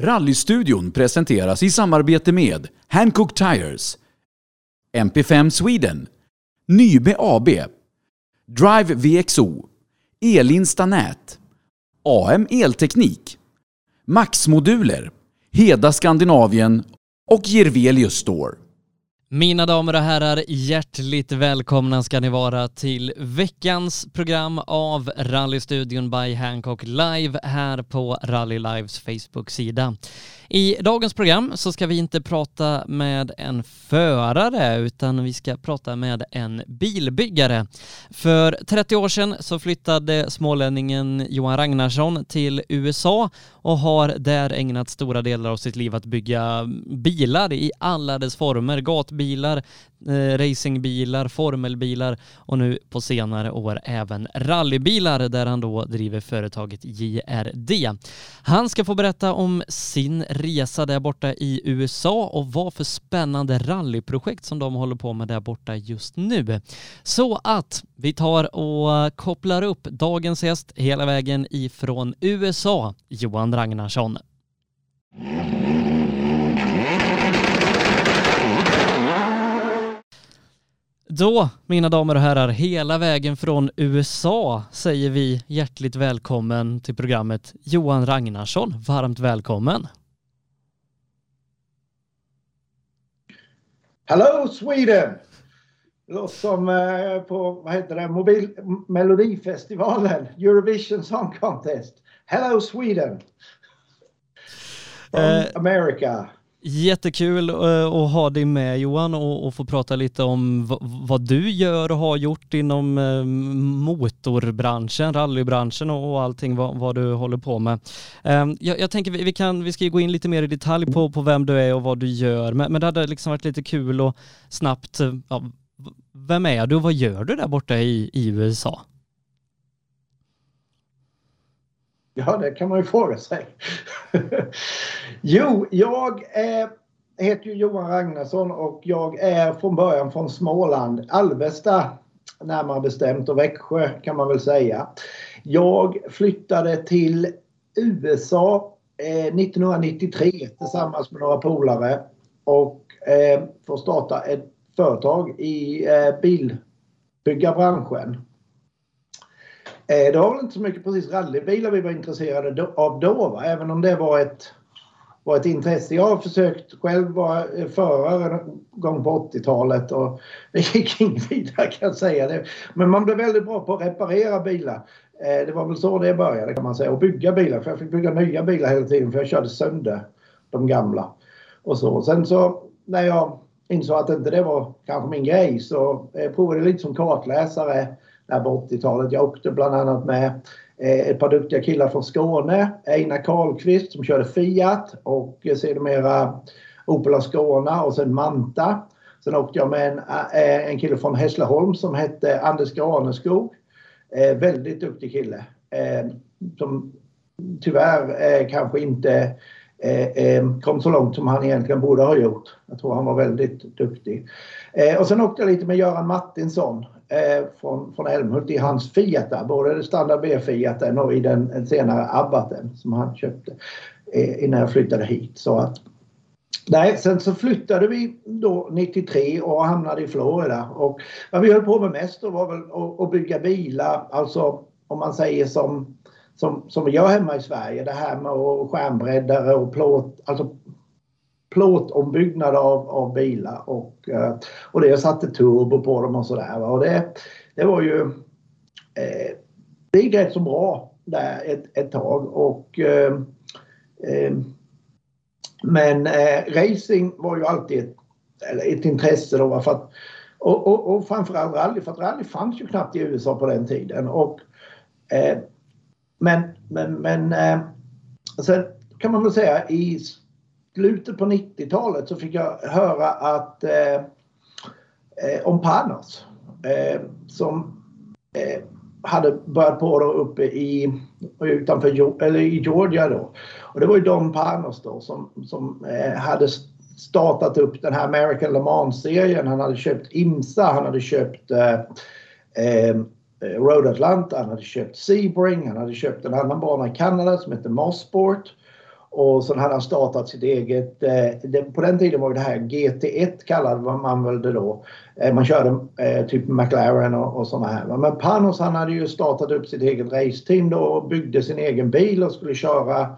Rallystudion presenteras i samarbete med Hancock Tires, MP5 Sweden, Nybe AB, Drive VXO, Elinsta Nät, AM Elteknik, Max-moduler, Heda Skandinavien och Gervelius Store. Mina damer och herrar, hjärtligt välkomna ska ni vara till veckans program av Rallystudion by Hancock Live här på Rally Lives Facebook-sida. I dagens program så ska vi inte prata med en förare utan vi ska prata med en bilbyggare. För 30 år sedan så flyttade smålänningen Johan Ragnarsson till USA och har där ägnat stora delar av sitt liv att bygga bilar i alla dess former. Gatbilar, Eh, racingbilar, formelbilar och nu på senare år även rallybilar där han då driver företaget JRD. Han ska få berätta om sin resa där borta i USA och vad för spännande rallyprojekt som de håller på med där borta just nu. Så att vi tar och kopplar upp dagens gäst hela vägen ifrån USA, Johan Ragnarsson. Då, mina damer och herrar, hela vägen från USA säger vi hjärtligt välkommen till programmet Johan Ragnarsson. Varmt välkommen. Hello Sweden! Det låter som eh, på, vad heter det, mobil, Melodifestivalen, Eurovision Song Contest. Hello Sweden! From Eh, America. Jättekul eh, att ha dig med Johan och, få prata lite om vad du gör och har gjort inom eh, motorbranschen, rallybranschen och, allting vad, du håller på med. Ehm, jag, tänker vi, vi, kan, vi ska gå in lite mer i detalj på, på vem du är och vad du gör, men, det hade liksom varit lite kul och snabbt, eh, ja, vem är du och vad gör du där borta i, i USA? Ja, det kan man ju fråga sig. jo, jag eh, heter ju Johan Ragnarsson och jag är från början från Småland, Alvesta närmare bestämt och Växjö kan man väl säga. Jag flyttade till USA eh, 1993 tillsammans med några polare och eh, för att starta ett företag i eh, bilbyggarbranschen. Eh, det var väl inte så mycket precis rallybilar vi var intresserade av då, va? även om det var ett, var ett intresse. Jag har försökt själv vara eh, förare en gång på 80-talet och det gick inget vidare kan jag säga. Det. Men man blev väldigt bra på att reparera bilar. Eh, det var väl så det började kan man säga. Och bygga bilar, för jag fick bygga nya bilar hela tiden för jag körde sönder de gamla. Och så. Sen så när jag insåg att inte det var kanske min grej så provade jag lite som kartläsare där på 80-talet. Jag åkte bland annat med eh, ett par duktiga killar från Skåne. Einar Karlqvist som körde Fiat och sedermera Opel Skåne och sen Manta. Sen åkte jag med en, eh, en kille från Hässleholm som hette Anders Graneskog. Eh, väldigt duktig kille. Eh, som tyvärr eh, kanske inte Eh, eh, kom så långt som han egentligen borde ha gjort. Jag tror han var väldigt duktig. Eh, och sen åkte jag lite med Göran Martinsson från, från Älmhult i hans Fiat där, både standard B-Fiaten och i den, senare Abbaten som han köpte innan jag flyttade hit. Så att, nej, sen så flyttade vi då 93 och hamnade i Florida och vad vi höll på med mest då var väl att, att bygga bilar, alltså om man säger som som, som vi gör hemma i Sverige. Det här med skärmbreddare och plåt, alltså plåtombyggnad av, av bilar och, eh, och det jag satte turbo på dem och sådär. Och det, det var ju eh, det gick rätt så bra där ett, ett tag och eh, eh, men eh, racing var ju alltid ett, eller ett intresse då. För att, och, och, och framförallt rally, för att rally fanns ju knappt i USA på den tiden. Och, eh, men men, men eh, sen kan man väl säga i slutet på 90-talet så fick jag höra att eh, eh, om Panos eh, som eh, hade börjat på då uppe i utanför eller i Georgia då. Och det var ju Don Panos då som, som eh, hade startat upp den här American Le Mans-serien. Han hade köpt IMSA, han hade köpt eh, eh, Eh, Road Atlanta, han hade köpt Sebring, han hade köpt en annan bana i Kanada som heter Mossport. Och sen hade han startat sitt eget, eh, det, på den tiden var det här GT1 kallade man väl det då. Eh, man körde eh, typ McLaren och, och sådana här. Men Panos han hade ju startat upp sitt eget raceteam då och byggde sin egen bil och skulle köra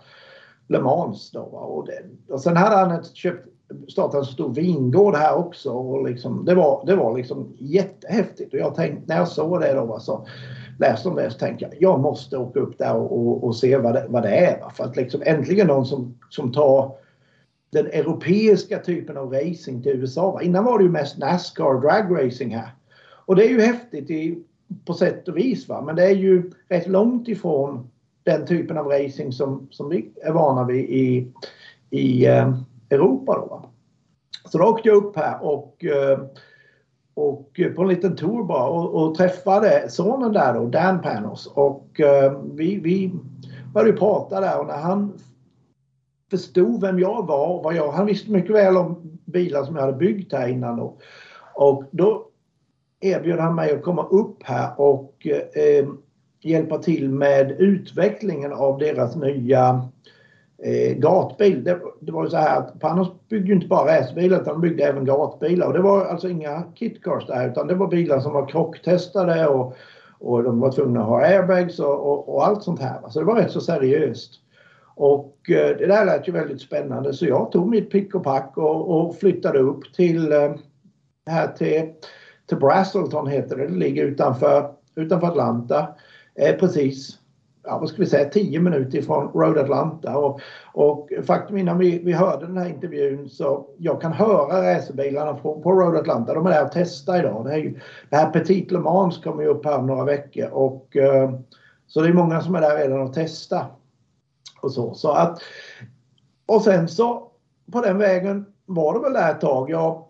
Le Mans då. Och, det, och sen hade han ett, köpt, startade en stor vingård här också och liksom, det var, det var liksom jättehäftigt. Och jag tänkte, när jag såg det då så läste om det så tänkte jag jag måste åka upp där och, och, och se vad det, vad det är. För att liksom äntligen någon som, som tar den europeiska typen av racing till USA. Innan var det ju mest Nascar drag racing här. Och det är ju häftigt i, på sätt och vis. Va? Men det är ju rätt långt ifrån den typen av racing som, som vi är vana vid i, i eh, Europa. Då, va? Så då åkte jag upp här och, eh, och på en liten tour bara och, och träffade sonen där då, Dan Panos. Och eh, vi, vi började prata där och när han förstod vem jag var, vad jag, han visste mycket väl om bilar som jag hade byggt här innan då. Och då erbjöd han mig att komma upp här och eh, eh hjälpa till med utvecklingen av deras nya eh, gatbil. Det, det, var ju så här att Panos byggde ju inte bara racerbilar utan de byggde även gatbilar. Och det var alltså inga kitcars där utan det var bilar som var krocktestade och, och de var tvungna att ha airbags och, och, och allt sånt här. Så det var rätt så seriöst. Och eh, det där lät ju väldigt spännande så jag tog mitt pick och pack och, och flyttade upp till eh, här till, till Brasselton heter det. Det ligger utanför, utanför Atlanta. Eh, precis ja, vad ska vi säga, 10 minuter ifrån Road Atlanta. Och, och faktum innan vi, vi hörde den här intervjun så jag kan höra racerbilarna på, på Road Atlanta. De är där och testar idag. Det, är ju, det här Petit Le Mans kommer ju upp här om några veckor. Och, eh, så det är många som är där redan och testar. Och så, så att, och sen så på den vägen var det väl där ett tag. Jag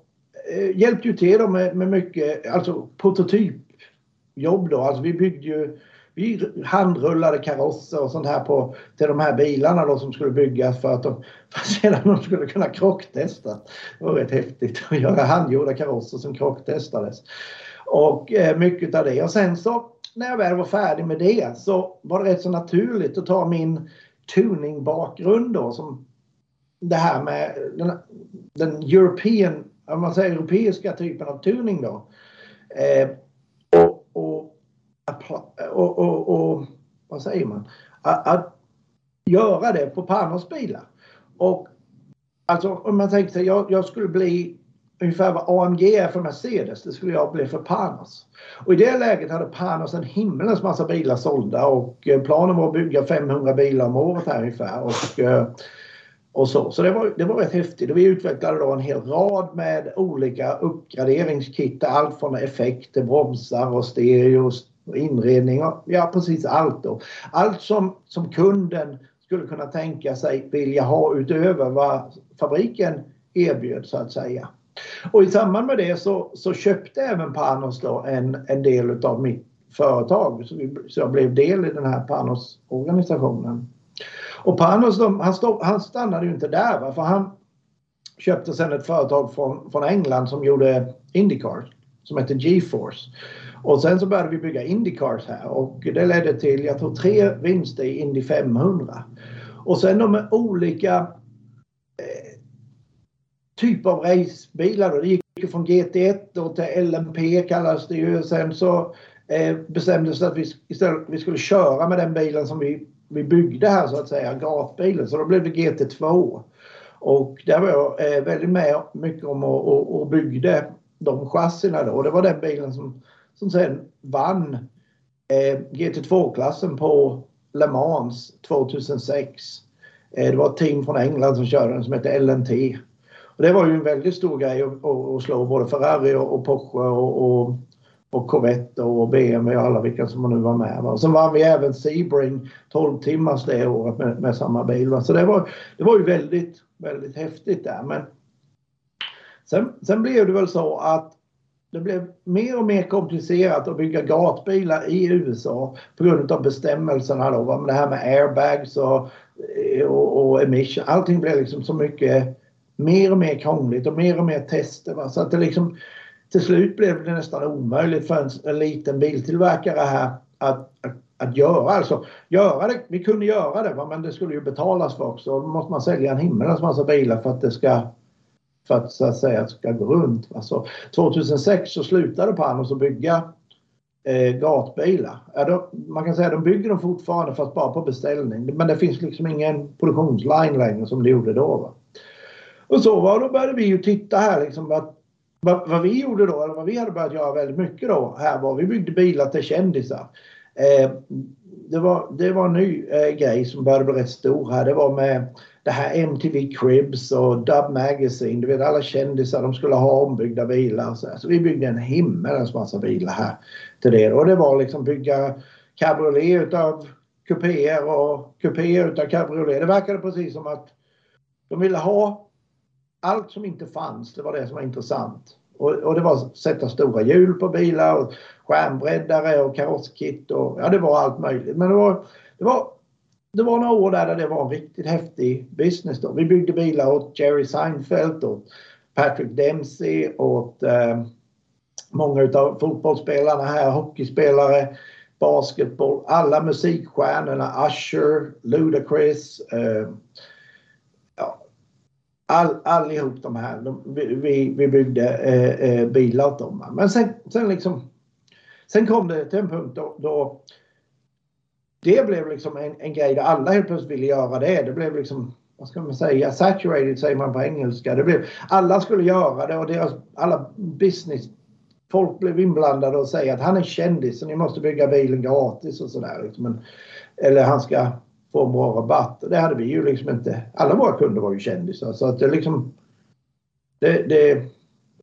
eh, hjälpte ju till med, med mycket alltså prototypjobb då. Alltså vi byggde ju vi handrullade karosser och sånt här på, till de här bilarna då som skulle byggas för att de, för att sedan de skulle kunna krocktesta. Det var rätt häftigt att göra handgjorda karosser som krocktestades. Och eh, mycket av det. Och sen så när jag väl var färdig med det så var det rätt så naturligt att ta min tuningbakgrund då som det här med den, den European, om man säger europeiska typen av tuning då. Eh, och, och, och, vad säger man? Att, att göra det på Panos bilar. Och alltså om man tänker sig, jag, jag skulle bli ungefär vad AMG är för Mercedes, det skulle jag bli för Panos. Och i det läget hade Panos en himmelens massa bilar sålda och eh, planen var att bygga 500 bilar om året här ungefär. Och, eh, och så så det, var, det var rätt häftigt. Och vi utvecklade då en hel rad med olika uppgraderingskit. Allt från effekter, bromsar och stereo, inredning och ja precis allt då. Allt som, som kunden skulle kunna tänka sig vilja ha utöver vad fabriken erbjöd så att säga. Och i samband med det så, så köpte även Panos då en, en del av mitt företag. Så, vi, så jag blev del i den här Panos-organisationen. Och Panos de, han, stod, han stannade ju inte där va? för han köpte sen ett företag från, från England som gjorde Indycar som heter GeForce. Och sen så började vi bygga Indycars här och det ledde till, jag tror tre vinster i Indy 500. Och sen de olika typer av racebilar. Då. Det gick från GT1 då till LMP kallas det ju. Sen så eh, bestämdes det att vi, istället, vi skulle köra med den bilen som vi, vi byggde här så att säga, gatbilen. Så då blev det GT2. Och där var jag eh, väldigt med mycket om och, och, och byggde de chassina. då. Och det var den bilen som, som sen vann eh, GT2-klassen på Le Mans 2006. Eh, det var ett team från England som körde den som hette LNT. Och det var ju en väldigt stor grej att, att slå både Ferrari och, och Porsche och, och, och, Corvette och BMW och alla vilka som nu var med. Sen vann vi även Sebring 12 timmars det året med, med samma bil. Va? Så det var, det var ju väldigt, väldigt häftigt där. Men sen, sen blev det väl så att det blev mer och mer komplicerat att bygga gatbilar i USA på grund av bestämmelserna då. Det här med airbags och, och, och emission. Allting blev liksom så mycket mer och mer krångligt och mer och mer tester. Va? Så att det liksom, till slut blev det nästan omöjligt för en, en liten biltillverkare här att, att att göra. Alltså, göra det, vi kunde göra det men det skulle ju betalas för också. Då måste man sälja en himmelens massa bilar för att det ska för att så att säga ska gå runt. Alltså, 2006 så slutade Panos att bygga eh, gatbilar. Ja, då, man kan säga att de bygger dem fortfarande fast bara på beställning. Men det finns liksom ingen produktionsline längre som det gjorde då. Va? Och så var då började vi ju titta här liksom vad, vad, vad, vi gjorde då, eller vad vi hade börjat göra väldigt mycket då här var vi byggde bilar till kändisar. Eh, det, var, det var en ny eh, grej som började bli rätt stor här. Det var med det här MTV Cribs och Dub Magazine. Du vet alla kändisar de skulle ha ombyggda bilar. Så, så vi byggde en himmelens massa bilar här till det. Och det var liksom bygga cabriolet utav kupéer och kupéer utav cabriolet. Det verkade precis som att de ville ha allt som inte fanns. Det var det som var intressant. Och, och det var att sätta stora hjul på bilar och skärmbreddare och karosskit och ja, det var allt möjligt. Men det var, det var, det var några år där det var en riktigt häftig business då. Vi byggde bilar åt Jerry Seinfeld och Patrick Dempsey åt eh, många utav fotbollsspelarna här, hockeyspelare, basketboll, alla musikstjärnorna, Usher, Ludacris, eh, ja, all, allihop de här. De, vi, vi byggde eh, eh, bilar åt dem. Men sen, sen liksom Sen kom det till en punkt då, då det blev liksom en, en grej där alla helt plötsligt ville göra det. Det blev liksom, vad ska man säga, saturated säger man på engelska. Det blev, alla skulle göra det och deras, alla business folk blev inblandade och säger att han är kändis så ni måste bygga bilen gratis och sådär. Liksom. Eller han ska få en bra rabatt. Det hade vi ju liksom inte. Alla våra kunder var ju kändisar så att det liksom. Det, det,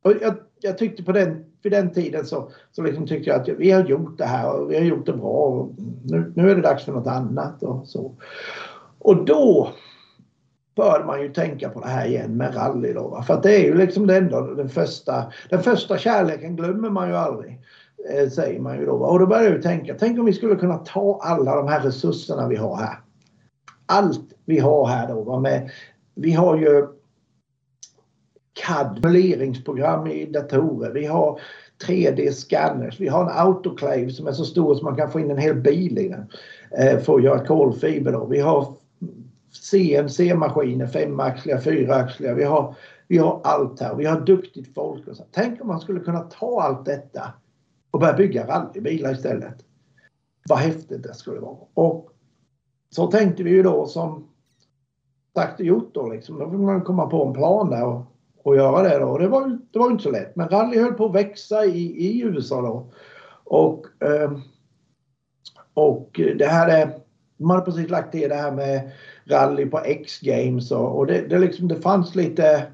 och jag, jag tyckte på den vid den tiden så, så liksom tyckte jag att vi har gjort det här och vi har gjort det bra. Och nu, nu är det dags för något annat och så. Och då började man ju tänka på det här igen med rally då. Va? För att det är ju liksom det enda, den första, den första kärleken glömmer man ju aldrig. Eh, säger man ju då. Va? Och då började jag tänka, tänk om vi skulle kunna ta alla de här resurserna vi har här. Allt vi har här då. Va? Med, vi har ju CAD-simuleringsprogram i datorer. Vi har 3D-scanners. Vi har en autoclave som är så stor att man kan få in en hel bil i den eh, för att göra kolfiber. Vi har CNC-maskiner, femaxliga, fyraxliga. Vi har, vi har allt här. Vi har duktigt folk. Och så. Tänk om man skulle kunna ta allt detta och börja bygga rallybilar istället. Vad häftigt det skulle vara. Och så tänkte vi ju då som sagt och gjort då liksom. Då fick man komma på en plan där och att göra det då. Det var, det var inte så lätt. Men rally höll på att växa i, i USA då. Och, ehm, och det här är, de hade precis lagt till det här med rally på X-games och, och det, det, liksom, det fanns lite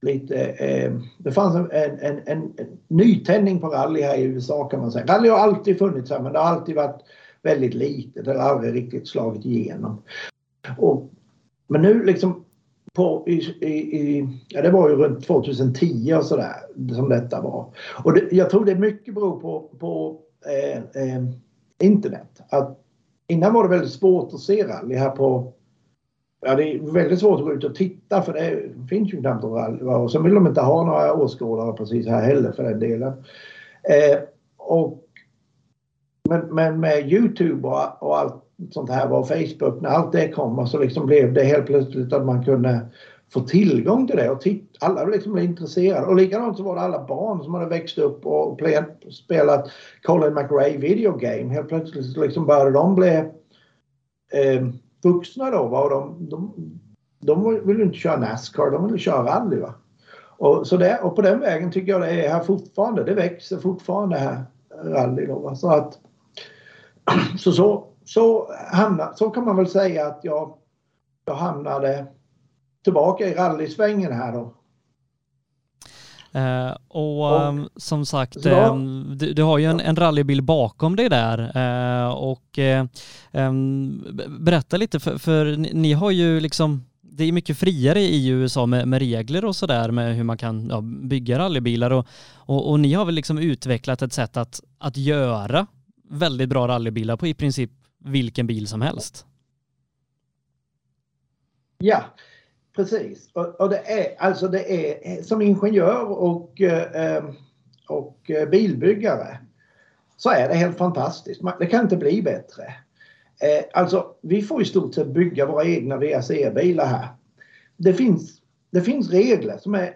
lite, eh, det fanns en, en, en, en, nytändning på rally här i USA kan man säga. Rally har alltid funnits här men det har alltid varit väldigt litet. Det har aldrig riktigt slagit igenom. Och, men nu liksom på, i, i, ja, det var ju runt 2010 och sådär som detta var. Och det, jag tror det mycket beror på, på eh, eh, internet. Att innan var det väldigt svårt att se rally här på Ja, det är väldigt svårt att gå ut och titta för det finns ju knappt rally. Och sen vill de inte ha några åskådare precis här heller för den delen. Eh, och, men, men med Youtube och, och allt sånt här var Facebook, när allt det kom så liksom blev det helt plötsligt att man kunde få tillgång till det och. Alla liksom blev intresserade. Och likadant så var det alla barn som hade växt upp och spelat Colin McRae video game. Helt plötsligt liksom började de bli eh, vuxna då. Va? Och de, de, de ville inte köra Nascar, de ville köra rally. Va? Och, så det, och på den vägen tycker jag det är här fortfarande. Det växer fortfarande här rally. Då, va? Så, att, så, så så, hamna, så kan man väl säga att jag, jag hamnade tillbaka i rallysvängen här då. Uh, och, och um, som sagt, um, du, du, har ju en, en rallybil bakom dig där uh, och uh, um, berätta lite för, för ni, ni, har ju liksom det är mycket friare i USA med, med regler och sådär med hur man kan ja, bygga rallybilar och, och, och, ni har väl liksom utvecklat ett sätt att, att göra väldigt bra rallybilar på i princip vilken bil som helst. Ja, precis. Och, och, det är alltså det är som ingenjör och, eh, eh, och bilbyggare så är det helt fantastiskt. Det kan inte bli bättre. Eh, alltså, vi får i stort sett bygga våra egna VAC-bilar här. Det finns, det finns regler som är,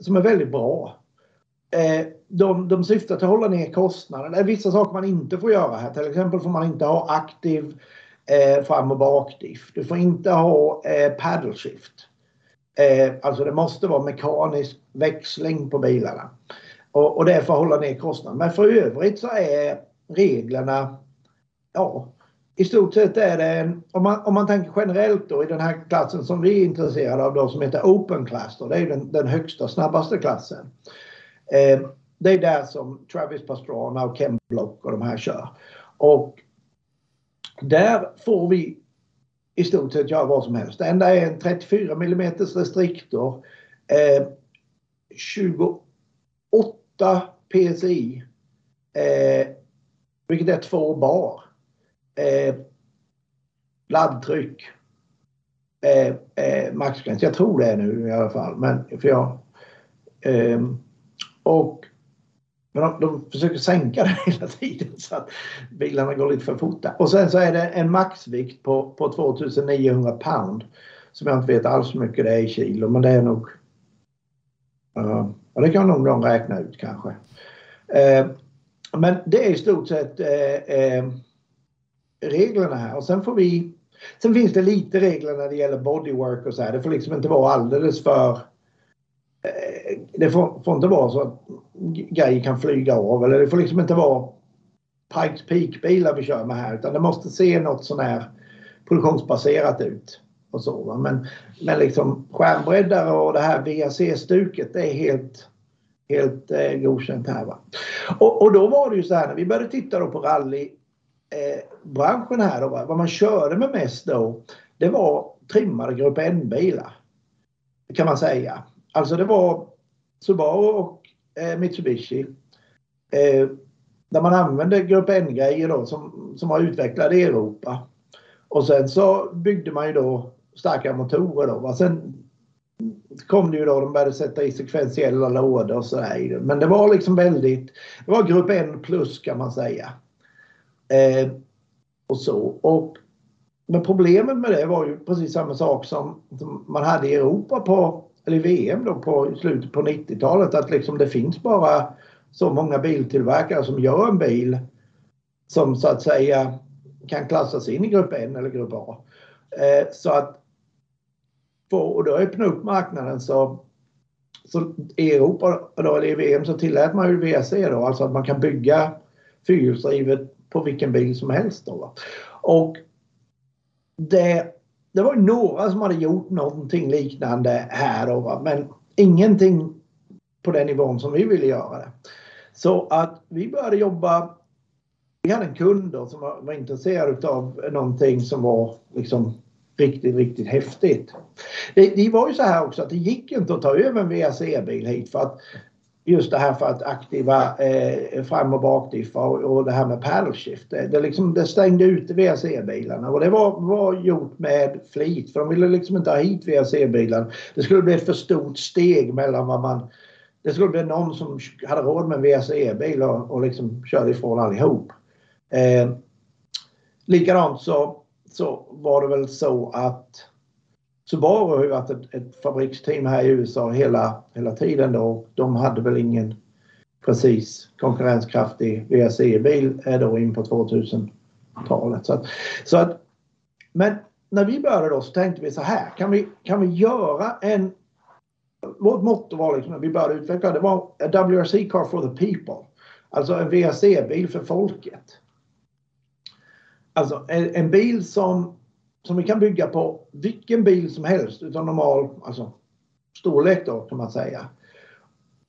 som är väldigt bra. De, de syftar till att hålla ner kostnaden. Det är vissa saker man inte får göra här. Till exempel får man inte ha aktiv eh, fram och bakdiff. Du får inte ha eh, paddle shift. Eh, alltså det måste vara mekanisk växling på bilarna. Och, och det är för att hålla ner kostnaden. Men för övrigt så är reglerna, ja, i stort sett är det en, om man, om man tänker generellt då i den här klassen som vi är intresserade av då som heter Open Class då, det är den, den högsta snabbaste klassen. Eh, det är där som Travis Pastrana och Ken Block och de här kör. Och där får vi i stort sett göra vad som helst. Det enda är en 34 mm restriktor. Eh, 28 PSI. Eh, vilket är två bar. Eh, laddtryck. Eh, eh, maxgräns. Jag tror det är nu i alla fall. Men för jag, eh, och men de, de försöker sänka det hela tiden så att bilarna går lite för fort. Och sen så är det en maxvikt på, på 2900 pound. Som jag inte vet alls hur mycket det är i kilo men det är nog... Uh, och det kan nog någon räkna ut kanske. Uh, men det är i stort sett uh, reglerna här och sen får vi... Sen finns det lite regler när det gäller bodywork och så här. Det får liksom inte vara alldeles för det får, får, inte vara så att grejer kan flyga av eller det får liksom inte vara Pikes Peak-bilar vi kör med här utan det måste se något sån här produktionsbaserat ut. Och så, Men, men liksom skärmbreddare och det här VAC-stuket det är helt, helt eh, godkänt här. Va? Och, och då var det ju så här när vi började titta då på rallybranschen eh, här då, va? vad man körde med mest då det var trimmade Grupp N-bilar. Kan man säga. Alltså det var Subaru och Eh, Mitsubishi. Eh, där man använde Grupp N-grejer då som, som var utvecklade i Europa. Och sen så byggde man ju då starka motorer då. Va? Sen kom det ju då, de började sätta i sekventiella lådor och sådär. Men det var liksom väldigt, det var Grupp N plus kan man säga. Eh, och så. Och, men problemet med det var ju precis samma sak som, som man hade i Europa på eller VM då på slutet på 90-talet att liksom det finns bara så många biltillverkare som gör en bil som så att säga kan klassas in i grupp N eller grupp A. Eh, så att och då öppna upp marknaden så, så i Europa då, eller i VM så tillät man ju VRC då, alltså att man kan bygga fyrhjulsdrivet på vilken bil som helst. Då. Och det det var några som hade gjort någonting liknande här då, men ingenting på den nivån som vi ville göra det. Så att vi började jobba. Vi hade en kund då som var, var intresserad av någonting som var liksom riktigt, riktigt häftigt. Det, det var ju så här också att det gick inte att ta över en VRC-bil hit för att just det här för att aktiva eh, fram och bakdiffar och, och det här med paddle shift. Det, det, liksom, det stängde ute VRC-bilarna och det var, var gjort med flit för de ville liksom inte ha hit VRC-bilar. Det skulle bli ett för stort steg mellan vad man... Det skulle bli någon som hade råd med en VRC-bil och, och liksom körde ifrån allihop. Eh, likadant så, så var det väl så att Subaru har ju varit ett, ett fabriksteam här i USA hela, hela tiden då. De hade väl ingen precis konkurrenskraftig VRC-bil eh, då in på 2000-talet. Så att, så att, men när vi började då så tänkte vi så här, kan vi, kan vi göra en... Vårt motto var liksom när vi började utveckla det var a WRC car for the people. Alltså en VRC-bil för folket. Alltså en, en bil som som vi kan bygga på vilken bil som helst utav normal alltså, storlek då kan man säga.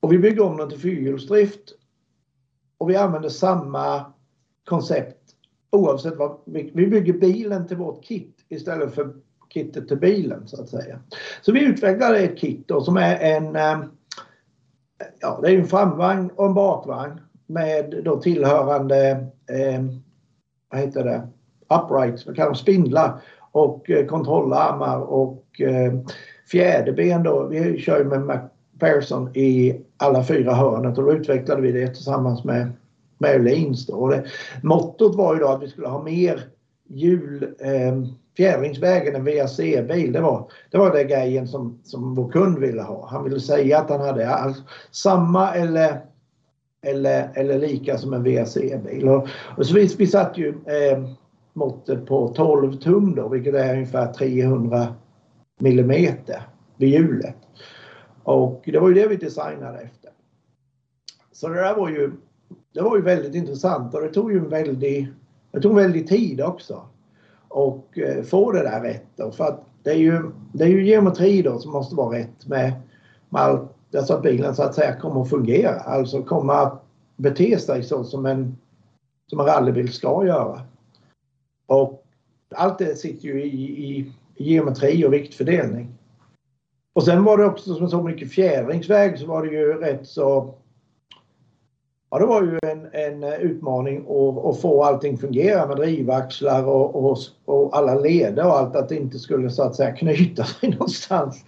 Och vi bygger om den till fyrhjulsdrift och vi använder samma koncept oavsett vad. Vi, vi bygger bilen till vårt kit istället för kittet till bilen så att säga. Så vi utvecklade ett kit då som är en eh, Ja, det är en framvagn och en bakvagn med då tillhörande eh, vad heter det? Uprights, vad kallar de spindlar och eh, kontrollarmar och eh, fjäderben då. Vi kör ju med McPherson i alla fyra hörnet och då utvecklade vi det tillsammans med Merlins. Då. Och det, mottot var ju då att vi skulle ha mer hjul, eh, fjädringsvägen än VAC-bil. Det var, det var det grejen som, som vår kund ville ha. Han ville säga att han hade alltså, samma eller, eller, eller lika som en VAC-bil. Och, och så vi, vi satt ju eh, måttet på 12 tum då, vilket är ungefär 300 millimeter vid hjulet. Och det var ju det vi designade efter. Så det där var ju, det var ju väldigt intressant och det tog ju en väldig, det tog väldigt tid också. Och eh, få det där rätt då, för att det är ju, det är ju geometri då som måste vara rätt med, med allt, alltså att bilen så att säga kommer att fungera. Alltså kommer att bete sig så som en, som en rallybil ska göra. Och allt det sitter ju i, i, i geometri och viktfördelning. Och sen var det också som så mycket fjädringsväg så var det ju rätt så Ja, det var ju en, en utmaning att, att, få allting fungera med drivaxlar och, och, och, alla leder och allt att det inte skulle så att säga knyta sig någonstans.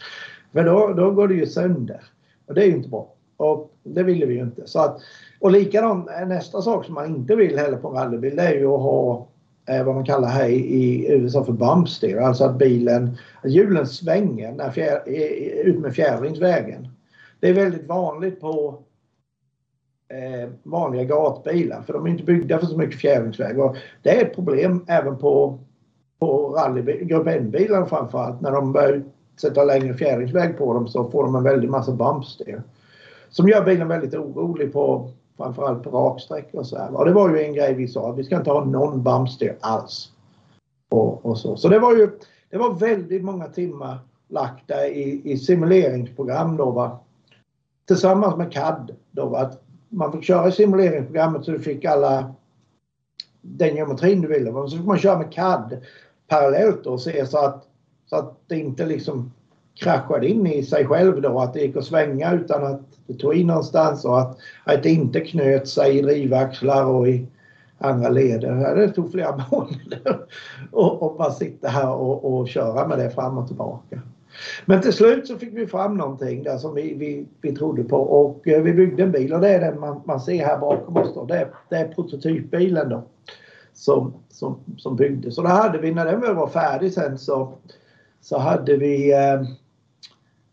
För då, då går det ju sönder. Och det är ju inte bra. Och det ville vi ju inte. Så att, och likadant nästa sak som man inte vill heller på en rallybil det är ju att ha Eh, vad man kallar här i, USA för bump steer. Alltså att bilen, hjulen svänger när fjär, ut med fjädringsvägen. Det är väldigt vanligt på eh, vanliga gatbilar för de är inte byggda för så mycket fjädringsväg. Och det är ett problem även på, på rally, Grupp N-bilar framförallt. När de börjar sätta längre fjädringsväg på dem så får de en väldig massa bump steer. Som gör bilen väldigt orolig på framförallt på raksträckor och så här. Och det var ju en grej vi sa, vi ska inte ha någon bumpsteer alls. Och, och, så. så det var ju det var väldigt många timmar lagda i, i simuleringsprogram då va. Tillsammans med CAD då va. Att man fick köra i simuleringsprogrammet så du fick alla den geometrin du ville. Men så fick man köra med CAD parallellt och se så att, så att det inte liksom kraschade in i sig själv då. Att det gick att svänga utan att det tog in någonstans och att, att det inte knöt sig i drivaxlar och i andra leder. Det tog flera månader att bara sitta här och, och köra med det fram och tillbaka. Men till slut så fick vi fram någonting där som vi, vi, vi trodde på och eh, vi byggde en bil och det är den man, man ser här bakom oss. Då. Det, är, det är prototypbilen då som, som, som byggdes. Och då hade vi, när den väl var färdig sen så, så hade vi eh,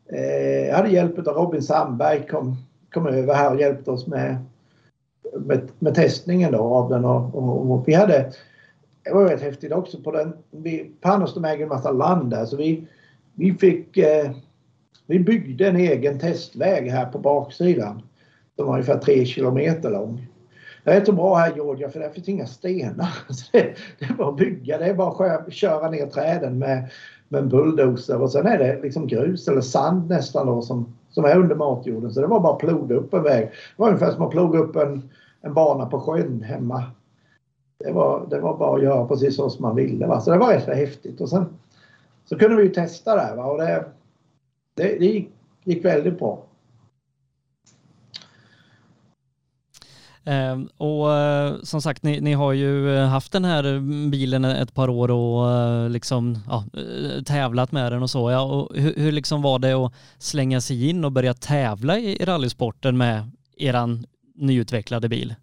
Eh, jag hade hjälp av Robin Sandberg kom, kom över här och hjälpte oss med, med, med testningen då av den och, och, och vi hade det var rätt häftigt också på den. Vi, Panos de äger en massa land där så vi, vi fick eh, vi byggde en egen testväg här på baksidan. Den var ungefär tre kilometer lång. Det är så bra här i Georgia för där finns inga stenar. Så det, det är bara att bygga, det är bara att köra ner träden med, med en bulldozer och sen är det liksom grus eller sand nästan då som, som är under matjorden. Så det var bara att ploga upp en väg. Det var ungefär som att ploga upp en, en bana på sjön hemma. Det var, det var bara att göra precis så som man ville. Va? Så det var rätt häftigt. Och sen så kunde vi ju testa det va? och det, det, det gick, gick väldigt bra. Ehm, och eh, som sagt, ni, ni, har ju eh, haft den här bilen ett par år och eh, liksom ja, eh, tävlat med den och så. Ja, och hur, hur liksom var det att slänga sig in och börja tävla i rallysporten med eran nyutvecklade bil?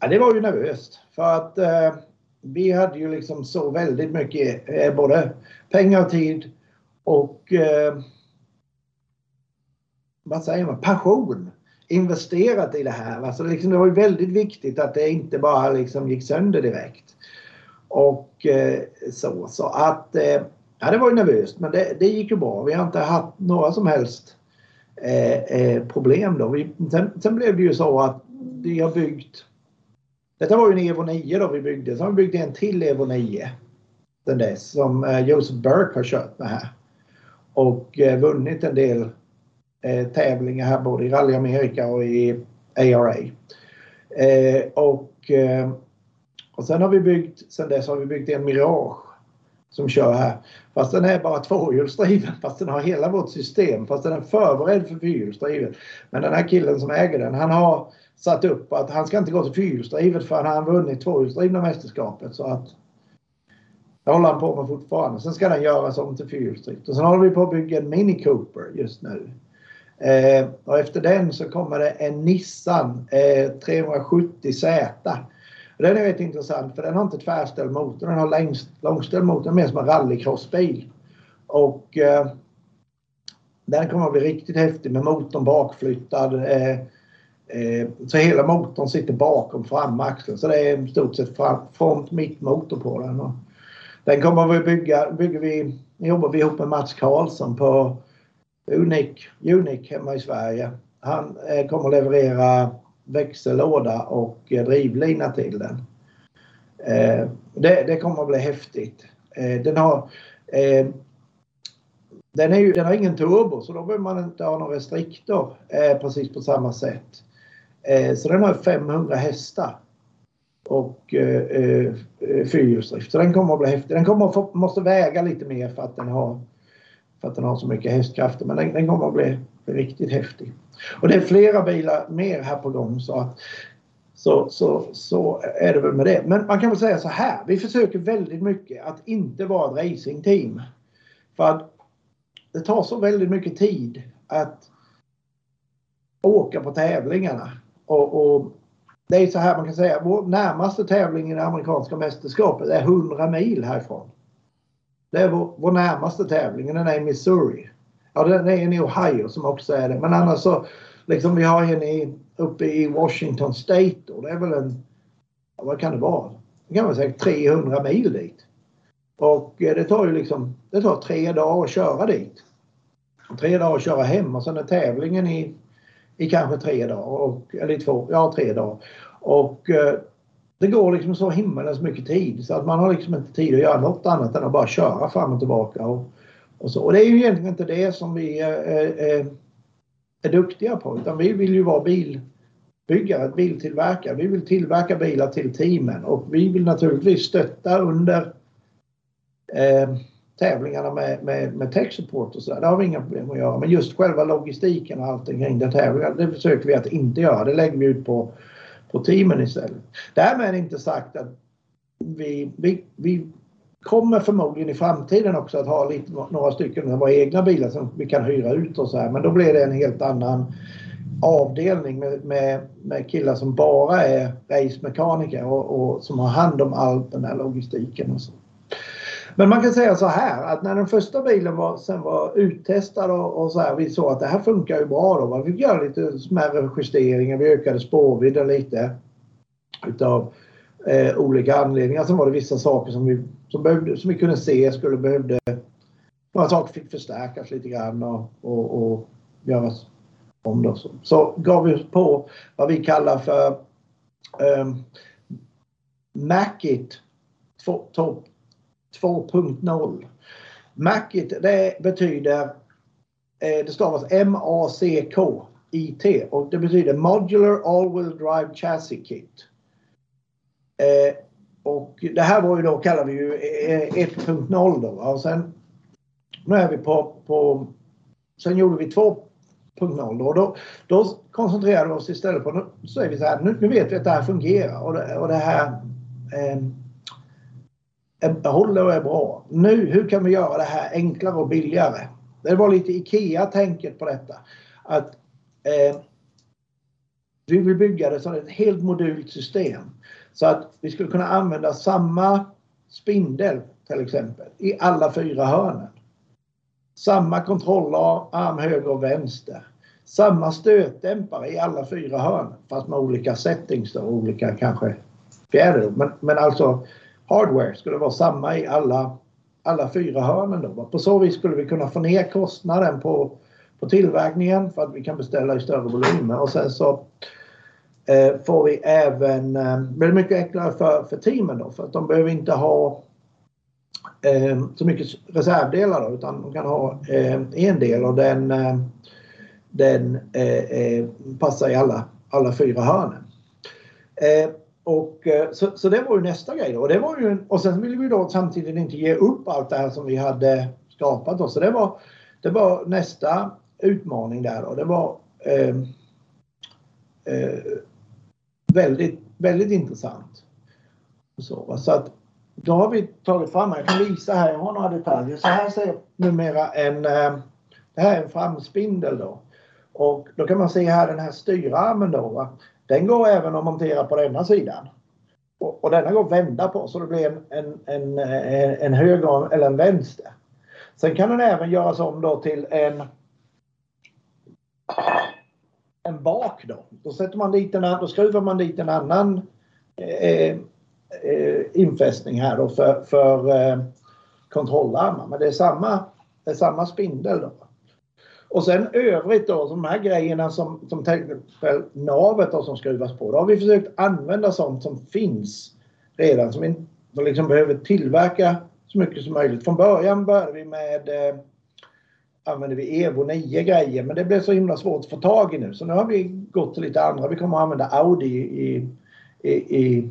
Ja, det var ju nervöst för att eh, vi hade ju liksom så väldigt mycket eh, både pengar och tid och eh, vad säger man, passion investerat i det här. Alltså liksom, det var ju väldigt viktigt att det inte bara liksom gick sönder direkt. Och eh, så, så att eh, ja, det var ju nervöst men det, det, gick ju bra. Vi har inte haft några som helst eh, eh problem då. Vi, sen, sen, blev det ju så att vi har byggt detta var ju en Evo 9 då vi byggde. Sen har vi byggt en till Evo 9 sen dess som eh, Joseph Burke har kört med här. Och eh, vunnit en del Eh, tävlingar här både i Rally America och i ARA. Eh, och, eh, och sen har vi byggt, sen dess har vi byggt en Mirage som kör här. Fast den är bara tvåhjulsdriven fast den har hela vårt system. Fast den är förberedd för fyrhjulsdriven. Men den här killen som äger den han har satt upp att han ska inte gå till fyrhjulsdrivet förrän han vunnit tvåhjulsdrivna mästerskapet. Så att det håller han på med fortfarande. Sen ska den göras om till fyrhjulsdrift. Och sen håller vi på att bygga en Mini Cooper just nu. Eh, och efter den så kommer det en Nissan eh, 370Z. Den är rätt intressant för den har inte tvärställd motor, den har längst, långställd motor, mer som en rallycrossbil. Och eh, den kommer att bli riktigt häftig med motorn bakflyttad. Eh, eh, så hela motorn sitter bakom framaxeln. Så det är i stort sett front mittmotor på den. Och den kommer vi bygga, bygger vi, jobbar vi ihop med Mats Karlsson på unik, unik hemma i Sverige. Han eh, kommer leverera växellåda och eh, drivlina till den. Eh, det, det, kommer att bli häftigt. Den har den, är ju, den har ingen turbo så då behöver man inte ha någon restriktor precis på samma sätt. Så den har 500 hästar och fyrhjulsdrift. Så den kommer att bli häftig. Den kommer att få, måste väga lite mer för att den har, för att den har så mycket hästkrafter. Men den, den kommer att bli, bli, riktigt häftig. Och det är flera bilar mer här på gång så att så, så, så är det väl med det. Men man kan väl säga så här. Vi försöker väldigt mycket att inte vara ett racingteam. För att det tar så väldigt mycket tid att åka på tävlingarna. Och, och, det är så här man kan säga, vår närmaste tävling i det amerikanska mästerskapet är 100 mil härifrån. Det är vår, vår närmaste tävling, den är i Missouri. Ja, den är en i Ohio som också är det. Men annars så, liksom vi har en i, uppe i Washington State och det är väl en, vad kan det vara? Det kan vara säkert 300 mil dit. Och eh, det tar ju liksom, det tar tre dagar att köra dit. Tre dagar att köra hem och sen är tävlingen i, i kanske tre dagar. Och, eller två, ja tre dagar. Och eh, det går liksom så himmelens mycket tid så att man har liksom inte tid att göra något annat än att bara köra fram och tillbaka. Och, och, så. och det är ju egentligen inte det som vi är, är, är duktiga på utan vi vill ju vara bilbyggare, biltillverkare. Vi vill tillverka bilar till teamen och vi vill naturligtvis stötta under eh, tävlingarna med, med, med tech support och sådär. Det har vi inga problem att göra. Men just själva logistiken och allting kring den tävlingen, det försöker vi att inte göra. Det lägger vi ut på, på teamen istället. Därmed är inte sagt att vi, vi, vi kommer förmodligen i framtiden också att ha lite, några stycken av våra egna bilar som vi kan hyra ut och så här. Men då blir det en helt annan avdelning med, med, med killar som bara är racemekaniker och, och som har hand om all den här logistiken och så. Men man kan säga så här att när den första bilen var, sen var uttestad och, och så här, vi såg att det här funkar ju bra då. Vi fick göra lite smärre justeringar. Vi ökade spårvidden lite utav eh, olika anledningar. Sen var det vissa saker som vi, som, behövde, som vi kunde se skulle behövde några saker fick förstärkas lite grann och, och, och göras om. Då. Så, så gav vi oss på vad vi kallar för eh, Macit Top 2.0. MACIT det betyder, eh, det stavas M-A-C-K-I-T och det betyder Modular All Wheel Drive Chassis Kit. Eh, och det här var ju då, kallar vi ju eh, 1.0 då. Och sen, nu är vi på, på sen gjorde vi 2.0 då. då. Då koncentrerade vi oss istället på, nu, säger vi så här, nu, nu vet vi att det här fungerar och det, och det här eh, håller och är bra. Nu, hur kan vi göra det här enklare och billigare? Det var lite IKEA-tänket på detta. Att eh, vi vill bygga det som ett helt modult system. Så att vi skulle kunna använda samma spindel till exempel i alla fyra hörnen. Samma kontrollarm höger och vänster. Samma stötdämpare i alla fyra hörn fast med olika settings och olika kanske fjäder. Men, men alltså hardware skulle vara samma i alla, alla fyra hörnen. Då. På så vis skulle vi kunna få ner kostnaden på, på tillverkningen för att vi kan beställa i större volymer och sen så eh, får vi även, eh, blir det mycket enklare för, för teamen då för att de behöver inte ha eh, så mycket reservdelar då, utan de kan ha eh, en del och den, eh, den eh, eh passar i alla, alla fyra hörnen. Eh, och, eh, så, så det var ju nästa grej. Då. Och, det var ju, och sen ville vi då samtidigt inte ge upp allt det här som vi hade skapat. Då. Så det var, det var nästa utmaning där. Då. Det var eh, eh, väldigt, väldigt intressant. Så, så att då har vi tagit fram, jag kan visa här, jag har några detaljer. Så här ser numera en, eh, det här är en framspindel då. Och då kan man se här den här styrarmen då. Va? Den går även att montera på denna sidan. Och, och denna går att vända på så det blir en, en, en, eh, en höger eller en vänster. Sen kan den även göras om då till en en bak då. Då sätter man dit en, då skruvar man dit en annan eh, eh, eh, infästning här då för, för eh, kontrollarmar. Men det är samma, det är samma spindel då. Och sen övrigt då, de här grejerna som, som navet då, som skruvas på. Då har vi försökt använda sånt som finns redan som vi liksom behöver tillverka så mycket som möjligt. Från början började vi med eh, använde vi Evo 9 grejer men det blev så himla svårt att få tag i nu så nu har vi gått till lite andra. Vi kommer att använda Audi i, i, i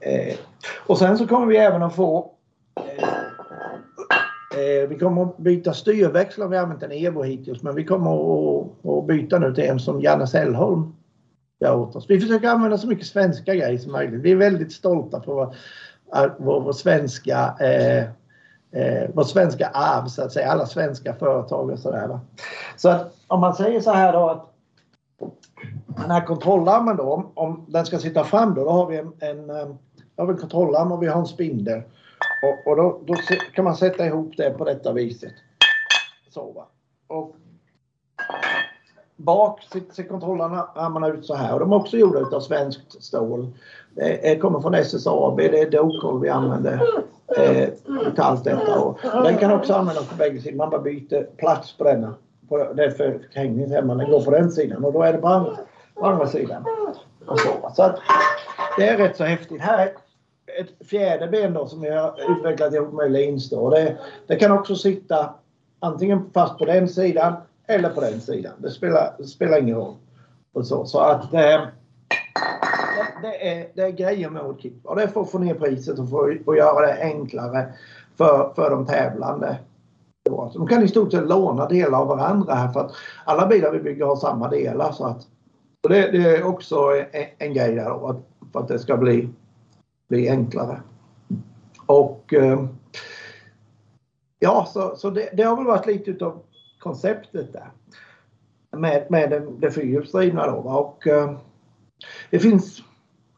eh, och sen så kommer vi även att få eh, vi kommer att byta styrväxlar. Vi har använt en Evo hittills men vi kommer att, att byta nu till en som Janne Sällholm gör åt oss. Vi försöker använda så mycket svenska grejer som möjligt. Vi är väldigt stolta på vår, eh, vår, vår svenska eh, eh, vårt svenska arv så att säga, alla svenska företag och sådär. Så att om man säger så här då att den här kontrollarmen då, om, om den ska sitta fram då, då har vi en, en, eh, har vi en kontrollarm och vi har en spindel. Och, och då, då, kan man sätta ihop det på detta viset. Så va. Och bak ser kontrollarmarna ut så här och de är också gjorda av svenskt stål. Det kommer från SSAB, det är Docol vi använder eh, till allt detta. Och den kan också användas på bägge sidor. Man bara byter plats på denna. På, det är för hängning hemma. Den går på den sidan och då är det på andra, på andra sidan. Och så. så att, det är rätt så häftigt. Här ett fjärde ben då som vi har utvecklat ihop med lins, Det, det kan också sitta antingen fast på den sidan eller på den sidan. Det spelar, spelar ingen roll. Och så, så att eh, det, är, det är grejer med Oldkeep. Och det är för att få ner priset och för att göra det enklare för, för de tävlande. De kan i stort sett låna delar av varandra här för att alla bilar vi bygger har samma delar. Så att, och det, det är också en, en grej där då, att, för att det ska bli, bli enklare. Och eh, ja, så, så det, det, har väl varit lite utav konceptet där. Med, med det, det fyrhjulsdrivna då. Och, eh, det finns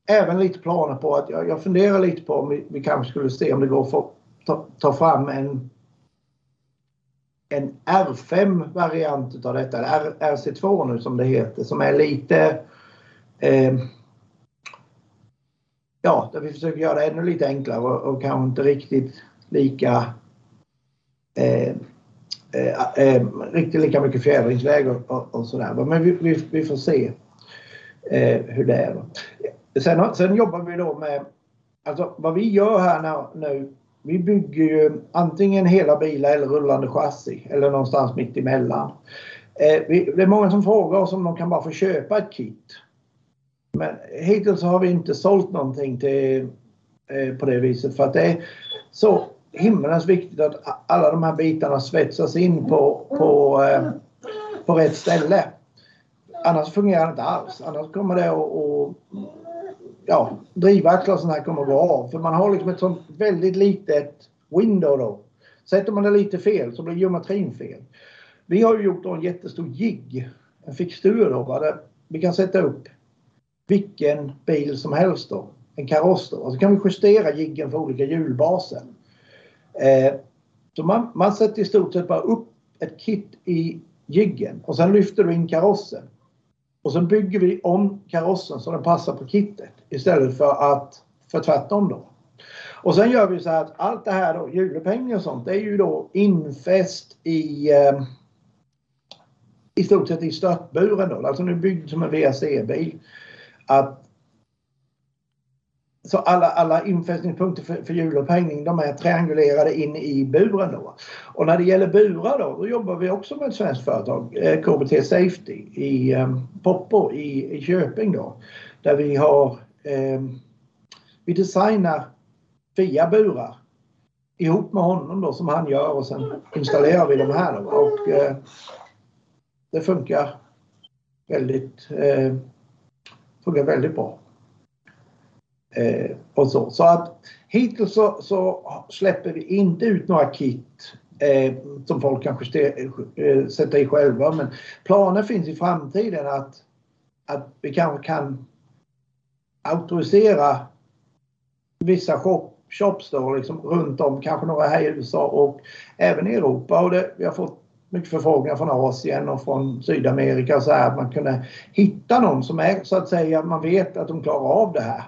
även lite planer på att jag, jag funderar lite på om vi, vi kanske skulle se om det går att få, ta, ta fram en en R5 variant av detta, eller RC2 nu som det heter, som är lite eh, Ja, där vi försöker göra det ännu lite enklare och, och kanske inte riktigt lika eh, eh, eh riktigt lika mycket fjädringsväg. och, och, och sådär. Men vi, vi, vi, får se eh, hur det är. Sen, sen jobbar vi då med, alltså vad vi gör här nu, vi bygger ju antingen hela bilar eller rullande chassi eller någonstans mitt emellan. Eh, vi, det är många som frågar oss om de kan bara få köpa ett kit. Men hittills har vi inte sålt någonting till, eh, på det viset för att det är så himmelens viktigt att alla de här bitarna svetsas in på, på, eh, på rätt ställe. Annars fungerar det inte alls. Annars kommer det att ja, drivaxlar och sånt här kommer att gå av. För man har liksom ett sånt väldigt litet window då. Sätter man det lite fel så blir geometrin fel. Vi har ju gjort en jättestor jigg, en fixtur då, där vi kan sätta upp vilken bil som helst då, en kaross då. Och så kan vi justera jiggen för olika hjulbaser. Eh, så man, man sätter i stort sett bara upp ett kit i jiggen och sen lyfter du in karossen. Och sen bygger vi om karossen så den passar på kittet istället för att för tvärtom då. Och sen gör vi så här att allt det här då, hjulupphängning och sånt, det är ju då infäst i eh, i stort sett i störtburen då. Alltså nu byggd som en VSE-bil. Att så alla, alla infästningspunkter för, för hjulupphängning de är triangulerade in i buren. Då. Och när det gäller burar då, då jobbar vi också med ett svenskt företag, eh, KBT Safety i eh, Poppo i, i Köping då. Där vi har, eh, vi designar via burar ihop med honom då som han gör och sen installerar vi de här då. Och eh, det funkar väldigt, eh, funkar väldigt bra. Eh, och så. så att hittills så, så, släpper vi inte ut några kit eh, som folk kanske eh, sätter i själva. Men planer finns i framtiden att, att vi kanske kan auktorisera vissa shop, shops då, liksom runt om, kanske några här i USA och även i Europa. Och det, vi har fått mycket förfrågningar från Asien och från Sydamerika så här, att man kunde hitta någon som är så att säga, man vet att de klarar av det här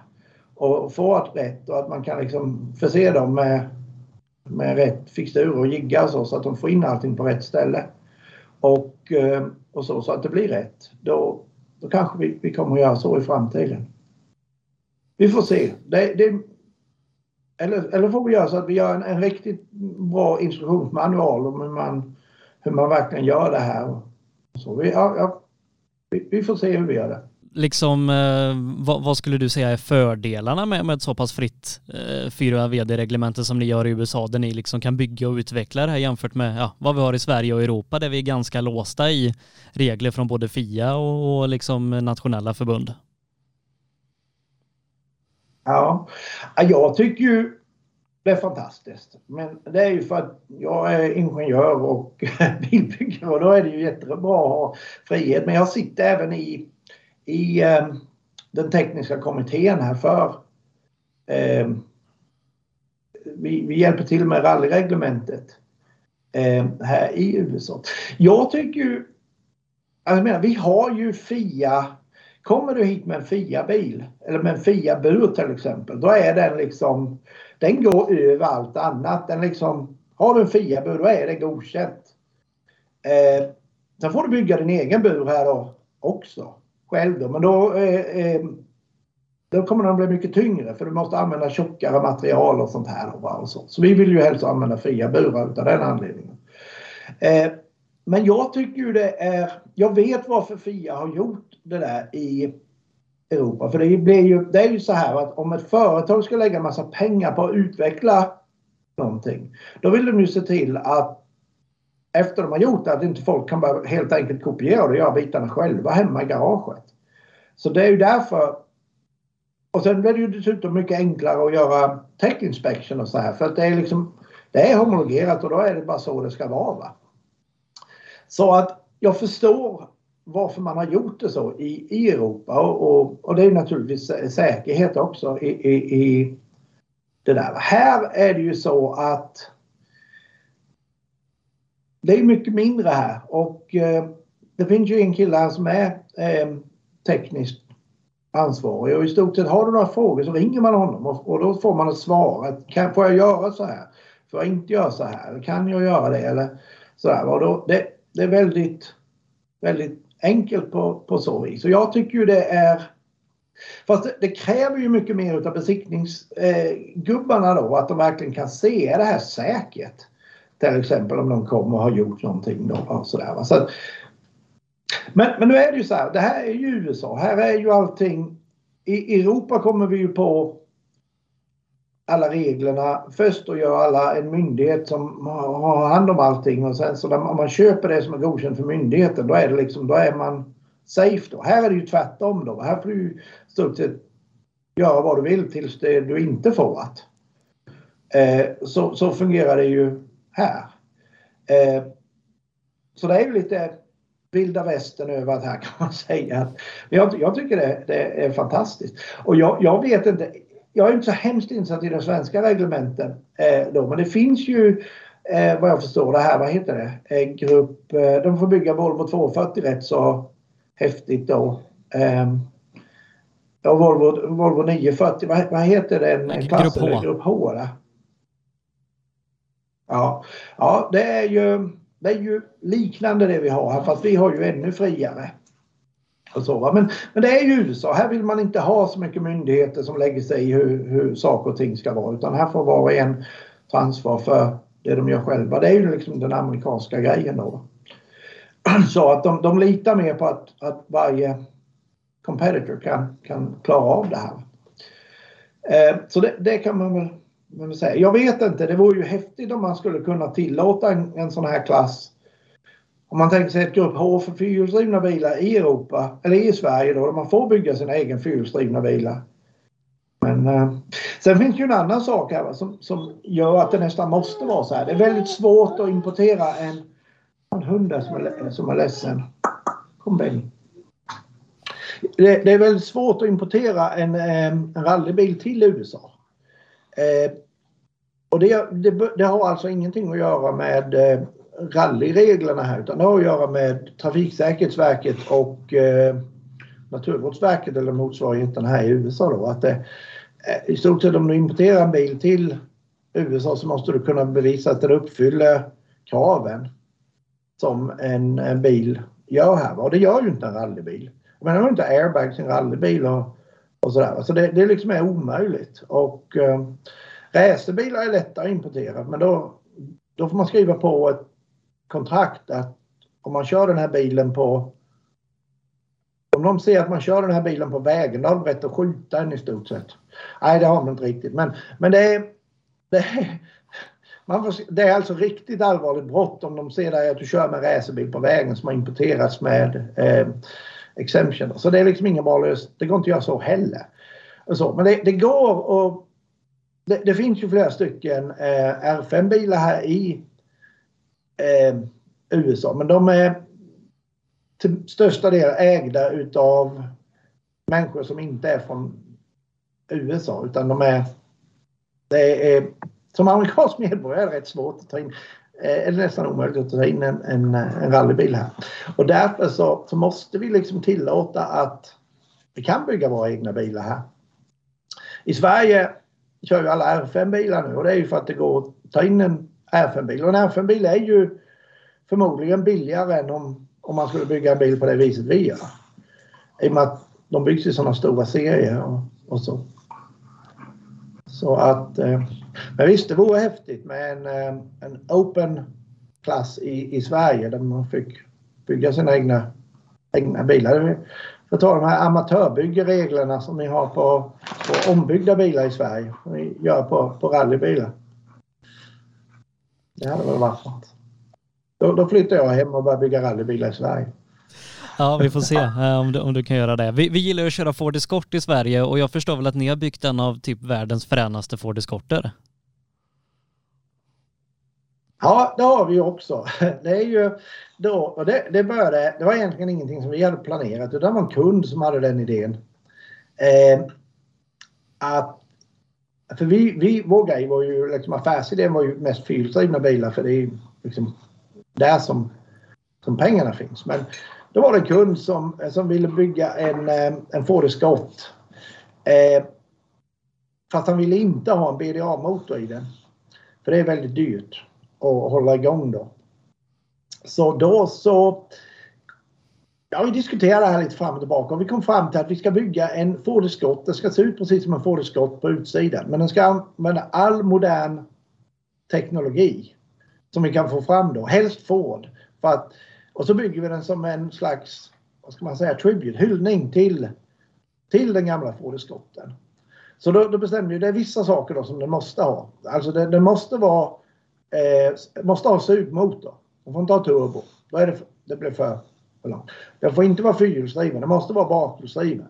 och få ett rätt och att man kan liksom förse dem med, med rätt fixtur och jiggar så, så att de får in allting på rätt ställe. Och, eh, och så, så att det blir rätt. Då, då kanske vi, vi kommer att göra så i framtiden. Vi får se. Det, det, eller, eller får vi göra så att vi gör en, en riktigt bra instruktionsmanual om hur man, hur man verkligen gör det här. Så vi, ja, ja, vi, vi får se hur vi gör det liksom, eh, vad, vad, skulle du säga är fördelarna med, med ett så pass fritt eh, 4 VD-reglemente som ni gör i USA där ni liksom kan bygga och utveckla det här jämfört med ja, vad vi har i Sverige och Europa där vi är ganska låsta i regler från både FIA och, och liksom nationella förbund? Ja, jag tycker ju det är fantastiskt. Men det är ju för att jag är ingenjör och bilbyggare och då är det ju jättebra att ha frihet. Men jag sitter även i i eh, den tekniska kommittén här för eh, vi, vi, hjälper till med rallyreglementet eh, här i USA. Jag tycker ju, alltså menar, vi har ju FIA, kommer du hit med en FIA-bil eller med en FIA-bur till exempel, då är den liksom, den går över allt annat. Den liksom, har du en FIA-bur då är det godkänt. Eh, sen får du bygga din egen bur här då också själv då. Men då, eh, eh, då kommer den bli mycket tyngre för du måste använda tjockare material och sånt här. Och, och så. så vi vill ju helst använda FIA-burar utav den anledningen. Eh, men jag tycker ju det är, jag vet varför FIA har gjort det där i Europa. För det, blir ju, det är ju så här att om ett företag ska lägga massa pengar på att utveckla någonting. Då vill de ju se till att efter de har gjort det att inte folk kan bara helt enkelt kopiera det och göra bitarna själva hemma i garaget. Så det är ju därför. Och sen blir det ju dessutom mycket enklare att göra tech inspection och så här för att det är liksom det är homologerat och då är det bara så det ska vara. Va? Så att jag förstår varför man har gjort det så i, i Europa och, och, och det är naturligtvis säkerhet också i, i, i det där. Här är det ju så att det är mycket mindre här och eh, det finns ju en kille här som är eh, tekniskt ansvarig och i stort sett har du några frågor så ringer man honom och, och då får man ett svar. Att, kan, får jag göra så här? Får jag inte göra så här? Kan jag göra det? Eller så. Och då, det, det är väldigt, väldigt enkelt på, på så vis. Så jag tycker ju det är Fast det, det kräver ju mycket mer av besiktningsgubbarna eh, då, att de verkligen kan se, är det här säkert? Till exempel om de kommer och har gjort någonting. Då, och sådär, va? Så men, men nu är det ju så här, det här är ju USA. Här är ju allting... I Europa kommer vi ju på alla reglerna först och gör alla en myndighet som har hand om allting och sen så om man köper det som är godkänt för myndigheten då är det liksom, då är man safe då. Här är det ju tvärtom då. Här får du stort sett göra vad du vill tills det du inte får att. Eh, så, så fungerar det ju här. Eh, så det är ju lite vilda västern över det här kan man säga. Jag, jag tycker det, det, är fantastiskt. Och jag, jag, vet inte, jag är inte så hemskt insatt i de svenska reglementen eh, då, men det finns ju eh, vad jag förstår det här, vad heter det, eh, grupp, eh, de får bygga Volvo 240 rätt så häftigt då. Eh, och Volvo, Volvo 940, vad, vad heter den klassen? Grupp H. Grupp H där. Ja, ja det, är ju, det är ju liknande det vi har här fast vi har ju ännu friare. Och så, men, men det är ju USA. Här vill man inte ha så mycket myndigheter som lägger sig i hur, hur saker och ting ska vara utan här får var och en ta ansvar för det de gör själva. Det är ju liksom den amerikanska grejen då. Så att de, de litar mer på att, att varje competitor kan, kan klara av det här. Eh, så det, det, kan man väl men säga. Jag vet inte, det vore ju häftigt om man skulle kunna tillåta en, en sån här klass. Om man tänker sig ett grupp H för fyrhjulsdrivna bilar i Europa, eller i Sverige då, där man får bygga sina egen fyrhjulsdrivna bilar. Men, eh, sen finns det ju en annan sak här va, som, som gör att det nästan måste vara så här. Det är väldigt svårt att importera en, en hund som är, som är ledsen. Kom Benny. Det, det, är väldigt svårt att importera en, eh, en rallybil till USA. Eh, och det, det, det, har alltså ingenting att göra med eh, rallyreglerna här utan det har att göra med Trafiksäkerhetsverket och eh, Naturvårdsverket eller motsvarigheten här i USA då. Att det, eh, I stort sett om du importerar en bil till USA så måste du kunna bevisa att den uppfyller kraven som en, en bil gör här. Och det gör ju inte en rallybil. Men den har inte airbags i en rallybil och, och sådär. Så det, det liksom är omöjligt. Och eh, racerbilar är lättare att importera men då, då får man skriva på ett kontrakt att om man kör den här bilen på om de ser att man kör den här bilen på vägen, då har de rätt att skjuta den i stort sett. Nej, det har man inte riktigt. Men, men det, är, det, är, man får, det är alltså riktigt allvarligt brott om de ser dig att du kör med racerbil på vägen som har importerats med eh, exemption. Så det är liksom ingen bra lösning. Det går inte att göra så heller. Så, men det, det går och det, det, finns ju flera stycken eh, R5-bilar här i eh, USA. Men de är till största del ägda utav människor som inte är från USA utan de är, det är som amerikansk medborgare är det rätt svårt att ta in, eh, eller nästan omöjligt att ta in en, en, en rallybil här. Och därför så, så måste vi liksom tillåta att vi kan bygga våra egna bilar här. I Sverige kör ju alla R5-bilar nu och det är ju för att det går att ta in en R5-bil. Och en R5-bil är ju förmodligen billigare än om, om man skulle bygga en bil på det viset vi gör. I och med att de byggs i sådana stora serier och, och så. Så att, eh, men visst, det vore häftigt med en, eh, en open klass i, i Sverige där man fick bygga sina egna, egna bilar. För att ta de här amatörbyggereglerna som ni har på, på ombyggda bilar i Sverige. Som ni gör på, på rallybilar. Det hade väl varit något. Då, då flyttar jag hem och börjar bygga rallybilar i Sverige. Ja, vi får se eh, om du, om du kan göra det. Vi, vi gillar att köra Ford Escort i Sverige och jag förstår väl att ni har byggt en av typ världens fränaste Ford Escorter? Ja, det har vi också. Det är ju då, och det, det började, det var egentligen ingenting som vi hade planerat utan det var en kund som hade den idén. Eh, att, för vi, vi, vår grej var ju, liksom affärsidén var ju mest fyrhjulsdrivna bilar för det är liksom där som, som pengarna finns. Men då var det en kund som, eh, som ville bygga en, eh, en Ford Escort. Eh, fast han ville inte ha en BDA-motor i den. För det är väldigt dyrt att hålla igång då. Så då så Ja, vi diskuterade det här lite fram och tillbaka och vi kom fram till att vi ska bygga en Ford Escort. Den ska se ut precis som en Ford Escort på utsidan. Men den ska använda all modern teknologi som vi kan få fram då. Helst Ford. För att, och så bygger vi den som en slags, vad ska man säga, tribute, hyllning till, till den gamla Ford Escorten. Så då, då bestämde vi, det är vissa saker då som den måste ha. Alltså den, den måste vara, eh, måste ha sugmotor. Den får inte ha turbo. Då är det, det blir för. Den får inte vara fyrhjulsdriven, den måste vara bakhjulsdriven.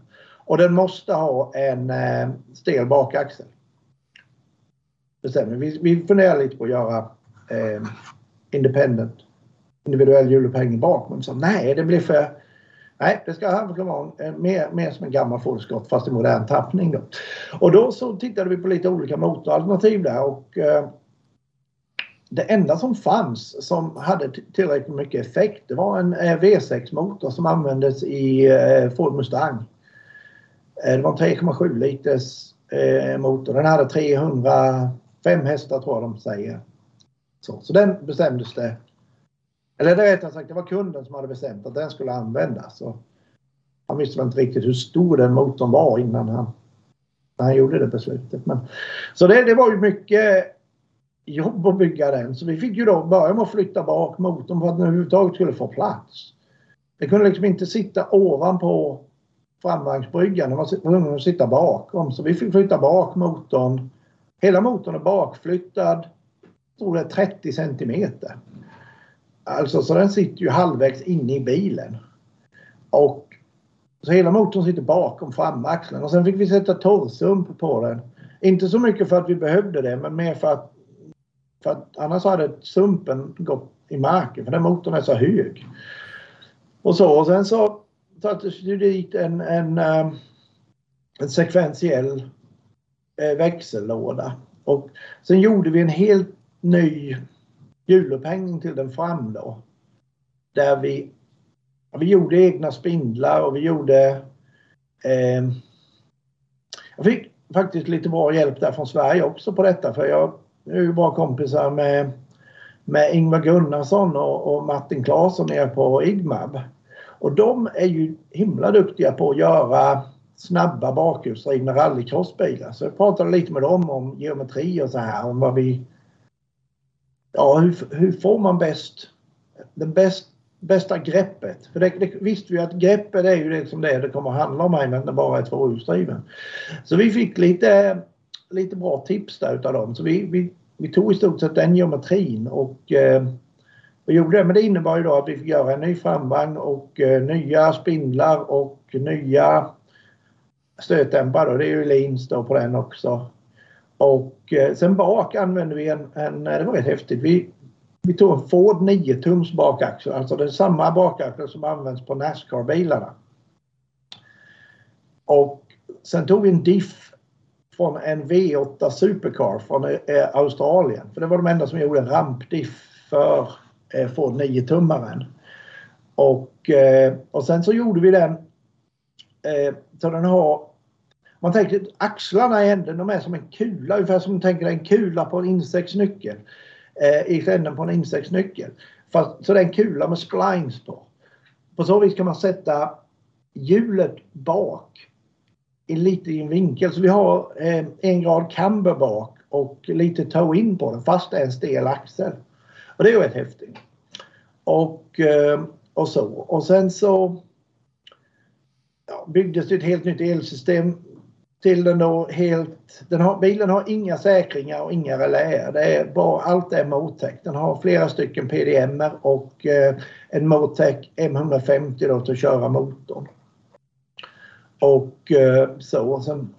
Och den måste ha en eh, stel bakaxel. Bestämmer. Vi, vi funderar lite på att göra eh, independent, individuell hjulupphängning bak. Men så nej, det blir för... Nej, det ska vara mer, mer som en gammal Ford fast i modern tappning. Då. Och då så tittade vi på lite olika motoralternativ där och eh, det enda som fanns som hade tillräckligt mycket effekt det var en eh, V6-motor som användes i eh, Ford Mustang. Eh, det var en 3,7 liters motor. Den hade 305 hästar tror jag de säger. Så, så den bestämdes det. Eller rättare sagt, det var kunden som hade bestämt att den skulle användas. Så han visste väl inte riktigt hur stor den motorn var innan han, när han gjorde det beslutet. Men, så det, det var ju mycket jobb att bygga den. Så vi fick ju då börja med att flytta bak motorn för att den överhuvudtaget skulle få plats. Det kunde liksom inte sitta ovanpå framvagnsbryggan. Den var tvungen att sitta bakom. Så vi fick flytta bak motorn. Hela motorn är bakflyttad tror det är 30 centimeter. Alltså så den sitter ju halvvägs inne i bilen. Och Så hela motorn sitter bakom framaxeln och sen fick vi sätta torrsump på den. Inte så mycket för att vi behövde det men mer för att, för att annars hade sumpen gått i marken för den motorn är så hög. Och så och sen så sattes det dit en, en, eh, en sekventiell eh, växellåda. Och sen gjorde vi en helt ny hjulupphängning till den fram då. Där vi, vi gjorde egna spindlar och vi gjorde... Eh, jag fick faktiskt lite bra hjälp där från Sverige också på detta för jag är ju bra kompisar med, med Ingvar Gunnarsson och, och Martin Claesson nere på Igmab. Och de är ju himla duktiga på att göra snabba bakhjulsdrivna rallycrossbilar. Så jag pratade lite med dem om geometri och så här. Om vad vi... Ja, hur, hur får man bäst den bäst, bästa greppet? För det, det visste vi att greppet är ju det som det, det kommer att handla om även när den bara är tvåhjulsdriven. Så vi fick lite, lite bra tips där utav dem. Så vi, vi, vi tog i stort sett den geometrin och eh, och gjorde det. Men det innebar ju då att vi fick göra en ny framvagn och eh, nya spindlar och nya stötdämpare. Det är ju Lins då på den också. Och eh, sen bak använde vi en, en, det var rätt häftigt. Vi, vi tog en Ford 9 tums bakaxel, alltså det är samma bakaxel som används på Nascar-bilarna. Och sen tog vi en diff från en V8 Supercar från eh, Australien. För det var de enda som gjorde en rampdiff för eh, Ford 9-tummaren. Och, eh, och sen så gjorde vi den eh, så den har man tänker axlarna i änden, de är som en kula, ungefär som man tänker en kula på en insektsnyckel. Eh, I änden på en insektsnyckel. Fast, så det är en kula med splines på. På så vis kan man sätta hjulet bak i lite i en vinkel. Så vi har eh, en grad camber bak och lite toe-in på den fast det är en stel axel. Och det är ju rätt häftigt. Och, eh, och så. Och sen så ja, byggdes det ett helt nytt elsystem till den då helt... Den har, bilen har inga säkringar och inga reläer. Det är bara, allt är Motec. Den har flera stycken PDM och eh, en Motec M150 då till att köra motorn. Och eh, så. Sen,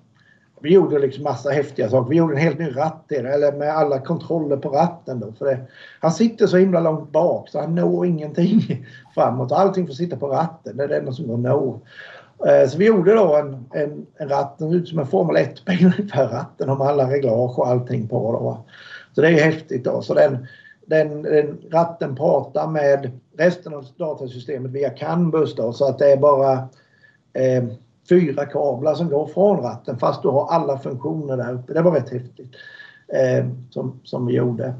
vi gjorde liksom massa häftiga saker. Vi gjorde en helt ny ratt eller med alla kontroller på ratten då. För det, han sitter så himla långt bak så han når ingenting framåt. Allting får sitta på ratten. Det är det enda som går att nå. Eh, så vi gjorde då en, en, en ratt, den ut som en Formel 1-bil ungefär ratten med alla reglage och allting på. Då. Så det är häftigt då. Så den, den, den, ratten pratar med resten av datasystemet via Canbus då, så att det är bara eh, fyra kablar som går från ratten fast du har alla funktioner där uppe. Det var rätt häftigt eh, som, som vi gjorde.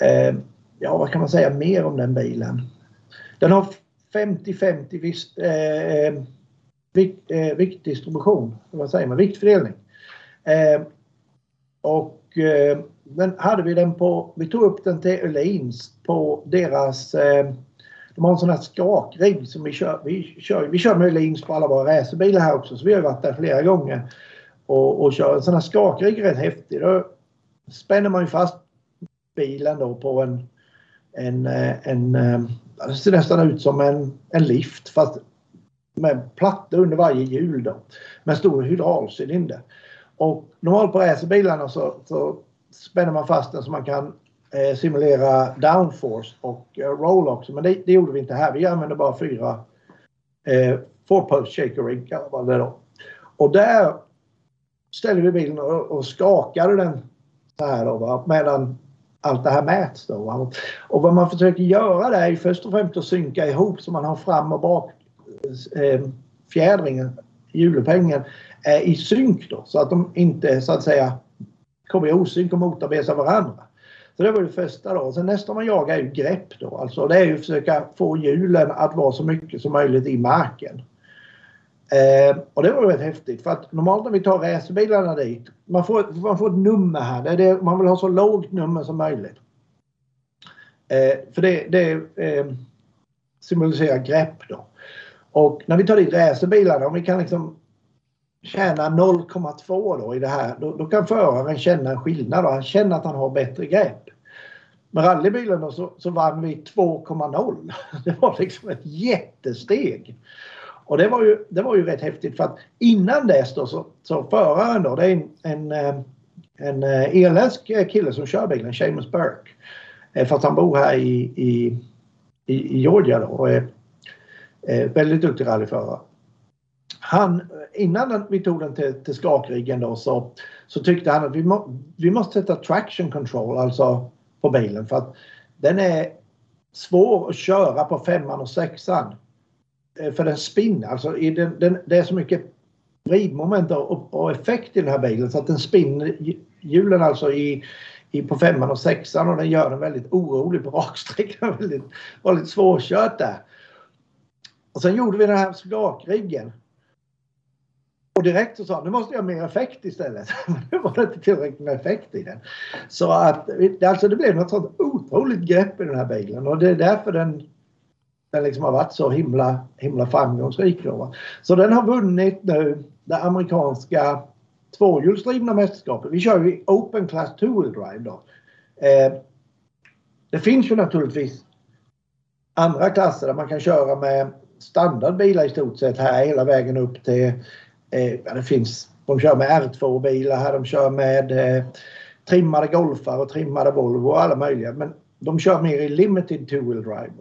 Eh, ja, vad kan man säga mer om den bilen? Den har 50-50 eh, vikt, eh, viktdistribution, vad säger man, viktfördelning. Eh, och eh, hade vi den på, vi tog upp den till Öhlins på deras, eh, de har en sån här skakrigg som vi kör, vi kör, vi kör med lins på alla våra racerbilar här också så vi har varit där flera gånger och, och kör en sån här skakrigg rätt häftig. Då spänner man ju fast bilen då på en, en, eh, en, eh, en det ser nästan ut som en, en lift fast med platta under varje hjul då. Med stor hydraulcylinder. Och normalt på racerbilarna så, så spänner man fast den så man kan Eh, simulera downforce och eh, roll också. Men det, det, gjorde vi inte här. Vi använde bara fyra eh, four post shaker rig kallar det då. Och där ställde vi bilen och, och skakade den så här då va? medan allt det här mäts då. Va? Och vad man försöker göra där är först och främst att synka ihop så man har fram och bak eh, eh fjädringen, hjulupphängningen, eh, i synk då så att de inte så att säga kommer i osynk och motarbetar varandra. Så det var det första då. Sen nästa man jagar är ju grepp då. Alltså det är ju att försöka få hjulen att vara så mycket som möjligt i marken. Eh, och det var rätt häftigt för att normalt när vi tar racerbilarna dit, man får, man får ett nummer här. Det är det, man vill ha så lågt nummer som möjligt. Eh, för det, det eh, symboliserar grepp då. Och när vi tar dit racerbilarna, om vi kan liksom tjäna 0,2 då i det här, då, då, kan föraren känna en skillnad. Då. Han känner att han har bättre grepp. Med rallybilen så, så vann vi 2,0. Det var liksom ett jättesteg. Och det var ju, det var ju rätt häftigt för att innan dess då så, så föraren då, det är en, en, eh, en eh, irländsk eh, kille som kör bilen, Seamus Burke. Fast han bor här i, i, i Georgia då och är, är väldigt duktig rallyförare. Han, innan vi tog den till, till skakriggen då så, så tyckte han att vi, må, vi måste sätta traction control alltså på bilen för att den är svår att köra på femman och sexan. Eh, för den spinner, alltså i den, den, det är så mycket vridmoment och, och, effekt i den här bilen så att den spinner hjulen alltså i, i, på femman och sexan och den gör den väldigt orolig på raksträckan. väldigt, väldigt svårkört där. Och sen gjorde vi den här skakriggen. Och direkt så sa han, nu måste jag ha mer effekt istället. nu var det inte tillräckligt med effekt i den. Så att alltså det blev något sånt otroligt grepp i den här bilen och det är därför den, den liksom har varit så himla, himla framgångsrik. Då. Så den har vunnit nu det amerikanska tvåhjulsdrivna mästerskapet. Vi kör ju Open Class Two Wheel Drive då. Eh, det finns ju naturligtvis andra klasser där man kan köra med standardbilar i stort sett här hela vägen upp till Eh, ja, det finns, de kör med R2-bilar här, de kör med eh, trimmade Golfar och trimmade Volvo och alla möjliga. Men de kör mer i limited two-wheel drive.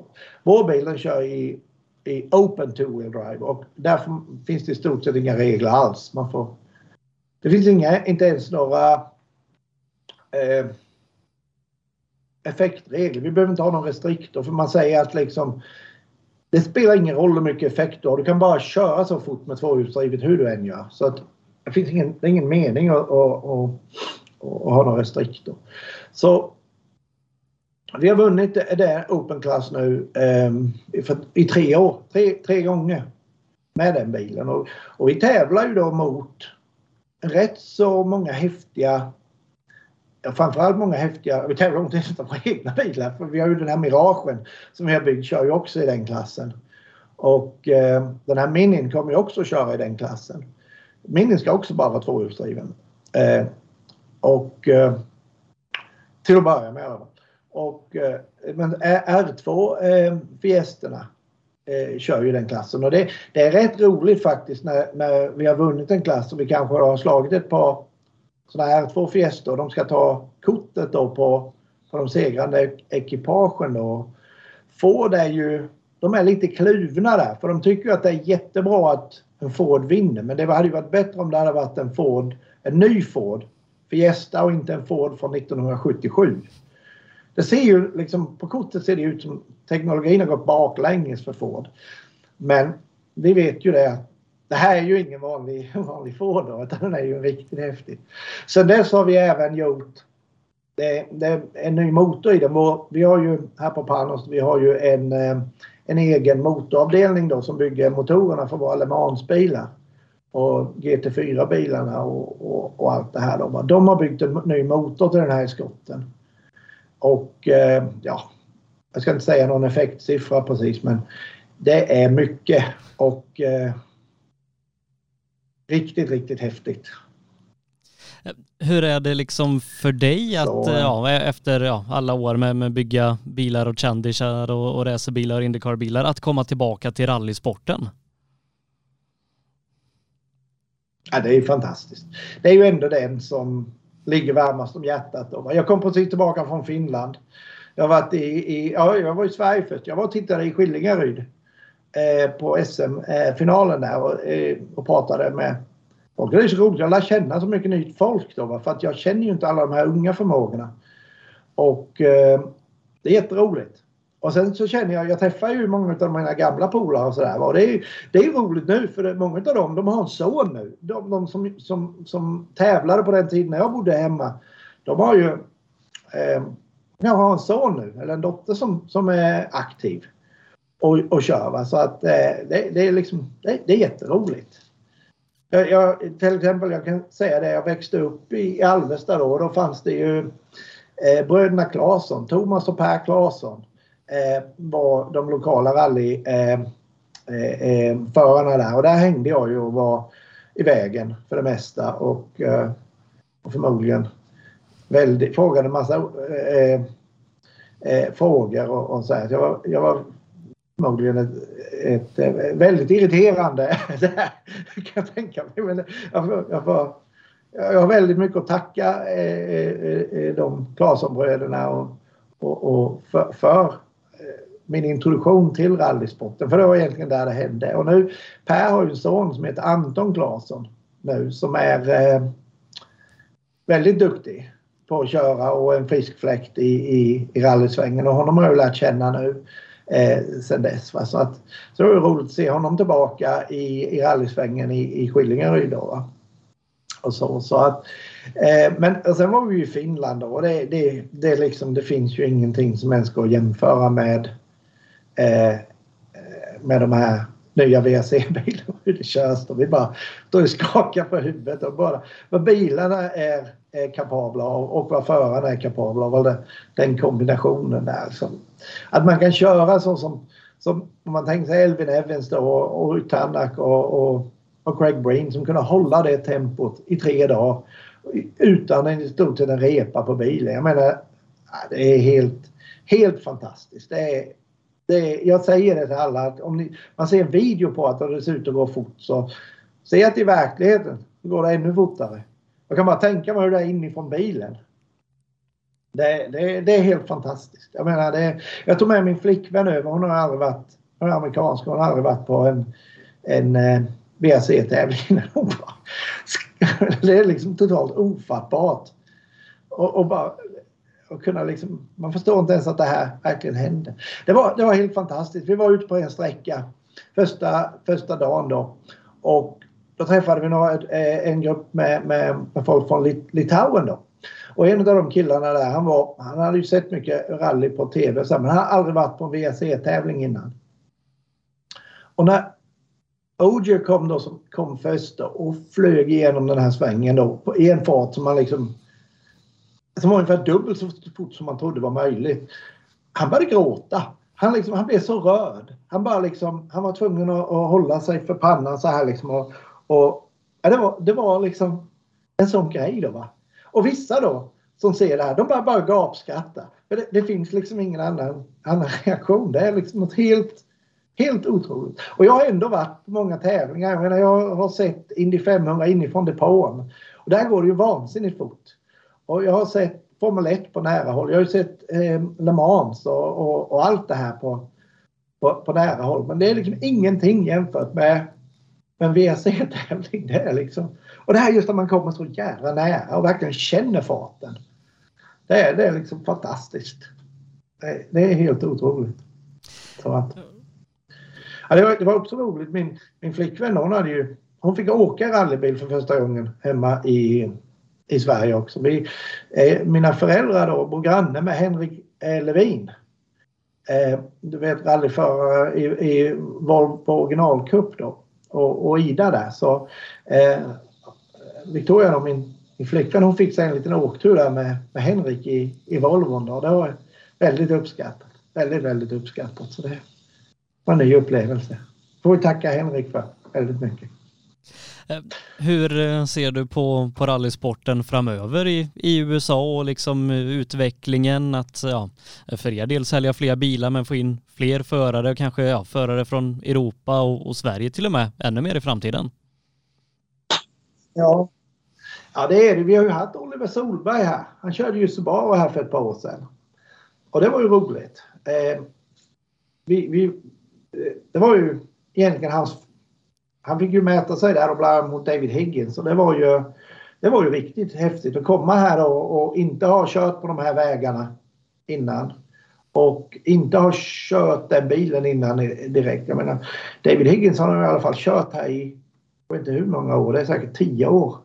Vår bil den kör i, i open two-wheel drive och därför finns det i stort sett inga regler alls. Man får, det finns inga, inte ens några eh, effektregler. Vi behöver inte ha någon restriktor för man säger att liksom det spelar ingen roll hur mycket effekt du har. Du kan bara köra så fort med tvåhjulsdrivet hur du än gör. Så att det finns ingen, det är ingen mening att, att, att, att ha några restriktor. Så vi har vunnit det Open Class nu eh, för, i tre år. Tre, tre gånger med den bilen. Och, och vi tävlar ju då mot rätt så många häftiga ja, framförallt många häftiga, vi tävlar mot nästan våra egna bilar för vi har ju den här Miragen som vi har byggt kör ju också i den klassen. Och eh, den här Minin kommer ju också att köra i den klassen. Minin ska också bara vara tvåhjulsdriven. Eh, och eh, till att börja med. Och, eh, men R2 eh, eh Fiesterna eh, kör ju den klassen och det, det, är rätt roligt faktiskt när, när vi har vunnit en klass och vi kanske har slagit ett par sådana här två Fiestor. De ska ta kortet då på, på de segrande ekipagen. Då. Ford är ju, de är lite kluvna där för de tycker att det är jättebra att en Ford vinner. Men det hade ju varit bättre om det hade varit en Ford, en ny Ford Fiesta och inte en Ford från 1977. Det ser ju liksom, på kortet ser det ut som teknologin har gått baklänges för Ford. Men vi vet ju det det här är ju ingen vanlig, vanlig Ford då, utan den är ju riktigt häftig. Sen dess har vi även gjort det, det är en ny motor i den. Vi har ju här på Panos, vi har ju en, eh, en egen motoravdelning då som bygger motorerna för våra Le Mans-bilar. Och GT4-bilarna och, och, och, allt det här. Då. De har byggt en ny motor till den här skotten. Och eh, ja, jag ska inte säga någon effektsiffra precis men det är mycket. Och eh, riktigt, riktigt häftigt. Hur är det liksom för dig att Så, ja, efter ja, alla år med, med bygga bilar och kändisar och, och racerbilar och Indycar-bilar att komma tillbaka till rallysporten? Ja, det är fantastiskt. Det är ju ändå den som ligger varmast om hjärtat. Jag kom precis tillbaka från Finland. Jag varit i, i ja, jag var i Sverige först. Jag var och tittade i Skillingaryd Eh, Eh, på SM-finalen eh, där och, eh, och pratade med folk. Det är så roligt, jag lär känna så mycket nytt folk då för att jag känner ju inte alla de här unga förmågorna. Och det är jätteroligt. Och sen så känner jag, jag träffar ju många av mina gamla polare och sådär. Och det är, det är roligt nu för många av dem, de har en son nu. De, de som, som, som tävlade på den tiden när jag bodde hemma. De har ju, eh, jag har en son nu, eller en dotter som, som är aktiv och, och kör. Va? Så att eh, det, det, är liksom, det, det är jätteroligt. Jag, jag, till exempel, jag kan säga det, jag växte upp i Alvesta då och då fanns det ju eh, bröderna Claesson, Thomas och Per Claesson eh, var de lokala rallyförarna eh, eh, eh där och där hängde jag ju och var i vägen för det mesta och, eh, och förmodligen väldigt, frågade en massa eh, eh, frågor och, och så här. Jag var, jag var förmodligen ett, ett, ett, väldigt irriterande. Det här, kan jag tänka mig. Men jag, får, jag, får, jag har väldigt mycket att tacka eh, eh, eh de Claesson-bröderna och, och, och, för, för eh, min introduktion till rallysporten. För det var egentligen där det hände. Och nu, Per har ju en son som heter Anton Claesson nu som är eh, väldigt duktig på att köra och en frisk fläkt i, i, i rallysvängen. Och honom har jag lärt känna nu eh, sen dess. Va? Så, att, så det var roligt att se honom tillbaka i, i rallysvängen i, i Skillingaryd. Då, va? Och så, så att, eh, men och sen var vi i Finland då, och det, det, det, liksom, det finns ju ingenting som ens går att jämföra med eh, eh med de här nya WRC-bilarna hur det körs. Och vi bara står och skakar på huvudet och bara vad bilarna är, är kapabla av och vad förarna är kapabla av. Det, den kombinationen där. Så, att man kan köra så som, som om man tänker sig Elvin Evans då och, och Tanak och, och, och Craig Breen som kunde hålla det tempot i tre dagar utan en stort sett en repa på bilen. Jag menar, det är helt, helt fantastiskt. Det är det, jag säger det till alla att om ni, man ser en video på att det ser ut att gå fort så se att i verkligheten så går det ännu fortare. Jag kan bara tänka mig hur det är inifrån bilen. Det, det, det är helt fantastiskt. Jag menar, det, jag tog med min flickvän över. Hon har aldrig varit, hon är amerikansk, hon har aldrig varit på en, en eh, VRC-tävling. det är liksom totalt ofattbart. Och, och bara och kunna liksom, man förstår inte ens att det här verkligen hände. Det var, det var helt fantastiskt. Vi var ute på en sträcka första, första dagen då. Och då träffade vi några, eh, en grupp med, med, med folk från Litauen då. Och en av de killarna där, han, var, han hade ju sett mycket rally på TV men han hade aldrig varit på en WRC-tävling innan. Och när Ogier kom då, som kom först då, och flög igenom den här svängen då på en fart som man liksom som var ungefär dubbelt så fort som man trodde var möjligt. Han började gråta. Han, liksom, han blev så rörd. Han, bara liksom, han var tvungen att, att hålla sig för pannan så här liksom. Och, och ja, det, var, det var liksom en sån grej då. Va? Och vissa då som ser det här, de bara, bara gapskrattar. För det, det, finns liksom ingen annan, annan reaktion. Det är liksom något helt, helt otroligt. Och jag har ändå varit på många tävlingar. Jag, menar, jag har sett Indy 500 inifrån depån. Och där går det ju vansinnigt fort. Och jag har sett Formel 1 på nära håll. Jag har ju sett eh, Le Mans och, och, och, allt det här på, på, på, nära håll. Men det är liksom ingenting jämfört med, med en WRC-tävling. Det är liksom, och det här just att man kommer så jävla nära och verkligen känner farten. Det är, det är liksom fantastiskt. Det, det är helt otroligt. Så att, ja, det, var, det var också roligt. Min, min flickvän hon, hade ju, hon fick åka rallybil för första gången hemma i i Sverige också. Vi, eh, mina föräldrar då bor granne med Henrik eh, Levin. Eh, du vet rallyförare eh, i, i Volvo originalcup då och, och, Ida där. Så eh, Victoria då, min, min flickvän, hon fick sig en liten åktur där med, med Henrik i, i Volvon då. Det var väldigt uppskattat. Väldigt, väldigt uppskattat. Så det var en ny upplevelse. Får vi tacka Henrik för väldigt mycket. Eh, hur eh, ser du på, på rallysporten framöver i, i USA och liksom eh, utvecklingen att ja, för er del sälja fler bilar men få in fler förare, kanske ja, förare från Europa och, och Sverige till och med ännu mer i framtiden? Ja, ja det är det. Vi har ju haft Oliver Solberg här. Han körde ju Subaru här för ett par år sedan. Och det var ju roligt. Eh, vi, vi, det var ju egentligen hans han fick ju mäta sig där och bland annat mot David Higgins och det var ju, det var ju riktigt häftigt att komma här och, och inte ha kört på de här vägarna innan. Och inte ha kört den bilen innan direkt. Jag menar, David Higgins har i alla fall kört här i, jag vet inte hur många år, det är säkert tio år.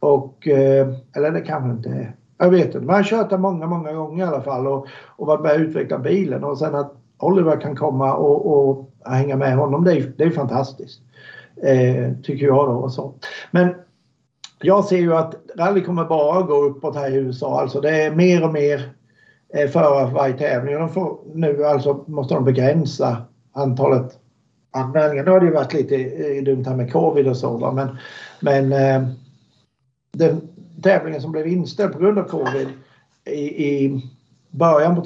Och, eh, eller det kanske inte är. Jag vet inte, men han har kört här många, många gånger i alla fall och, och varit med och utvecklat bilen. Och sen att Oliver kan komma och, och hänga med honom, det är, det är fantastiskt. Eh, tycker jag då. Och så. Men jag ser ju att rally kommer bara gå uppåt här i USA. Alltså det är mer och mer eh, förare för varje tävling. De får, nu alltså måste de begränsa antalet anmälningar. Nu har det ju varit lite eh, dumt här med covid och så. Men, men eh, den tävlingen som blev inställd på grund av covid i, i början på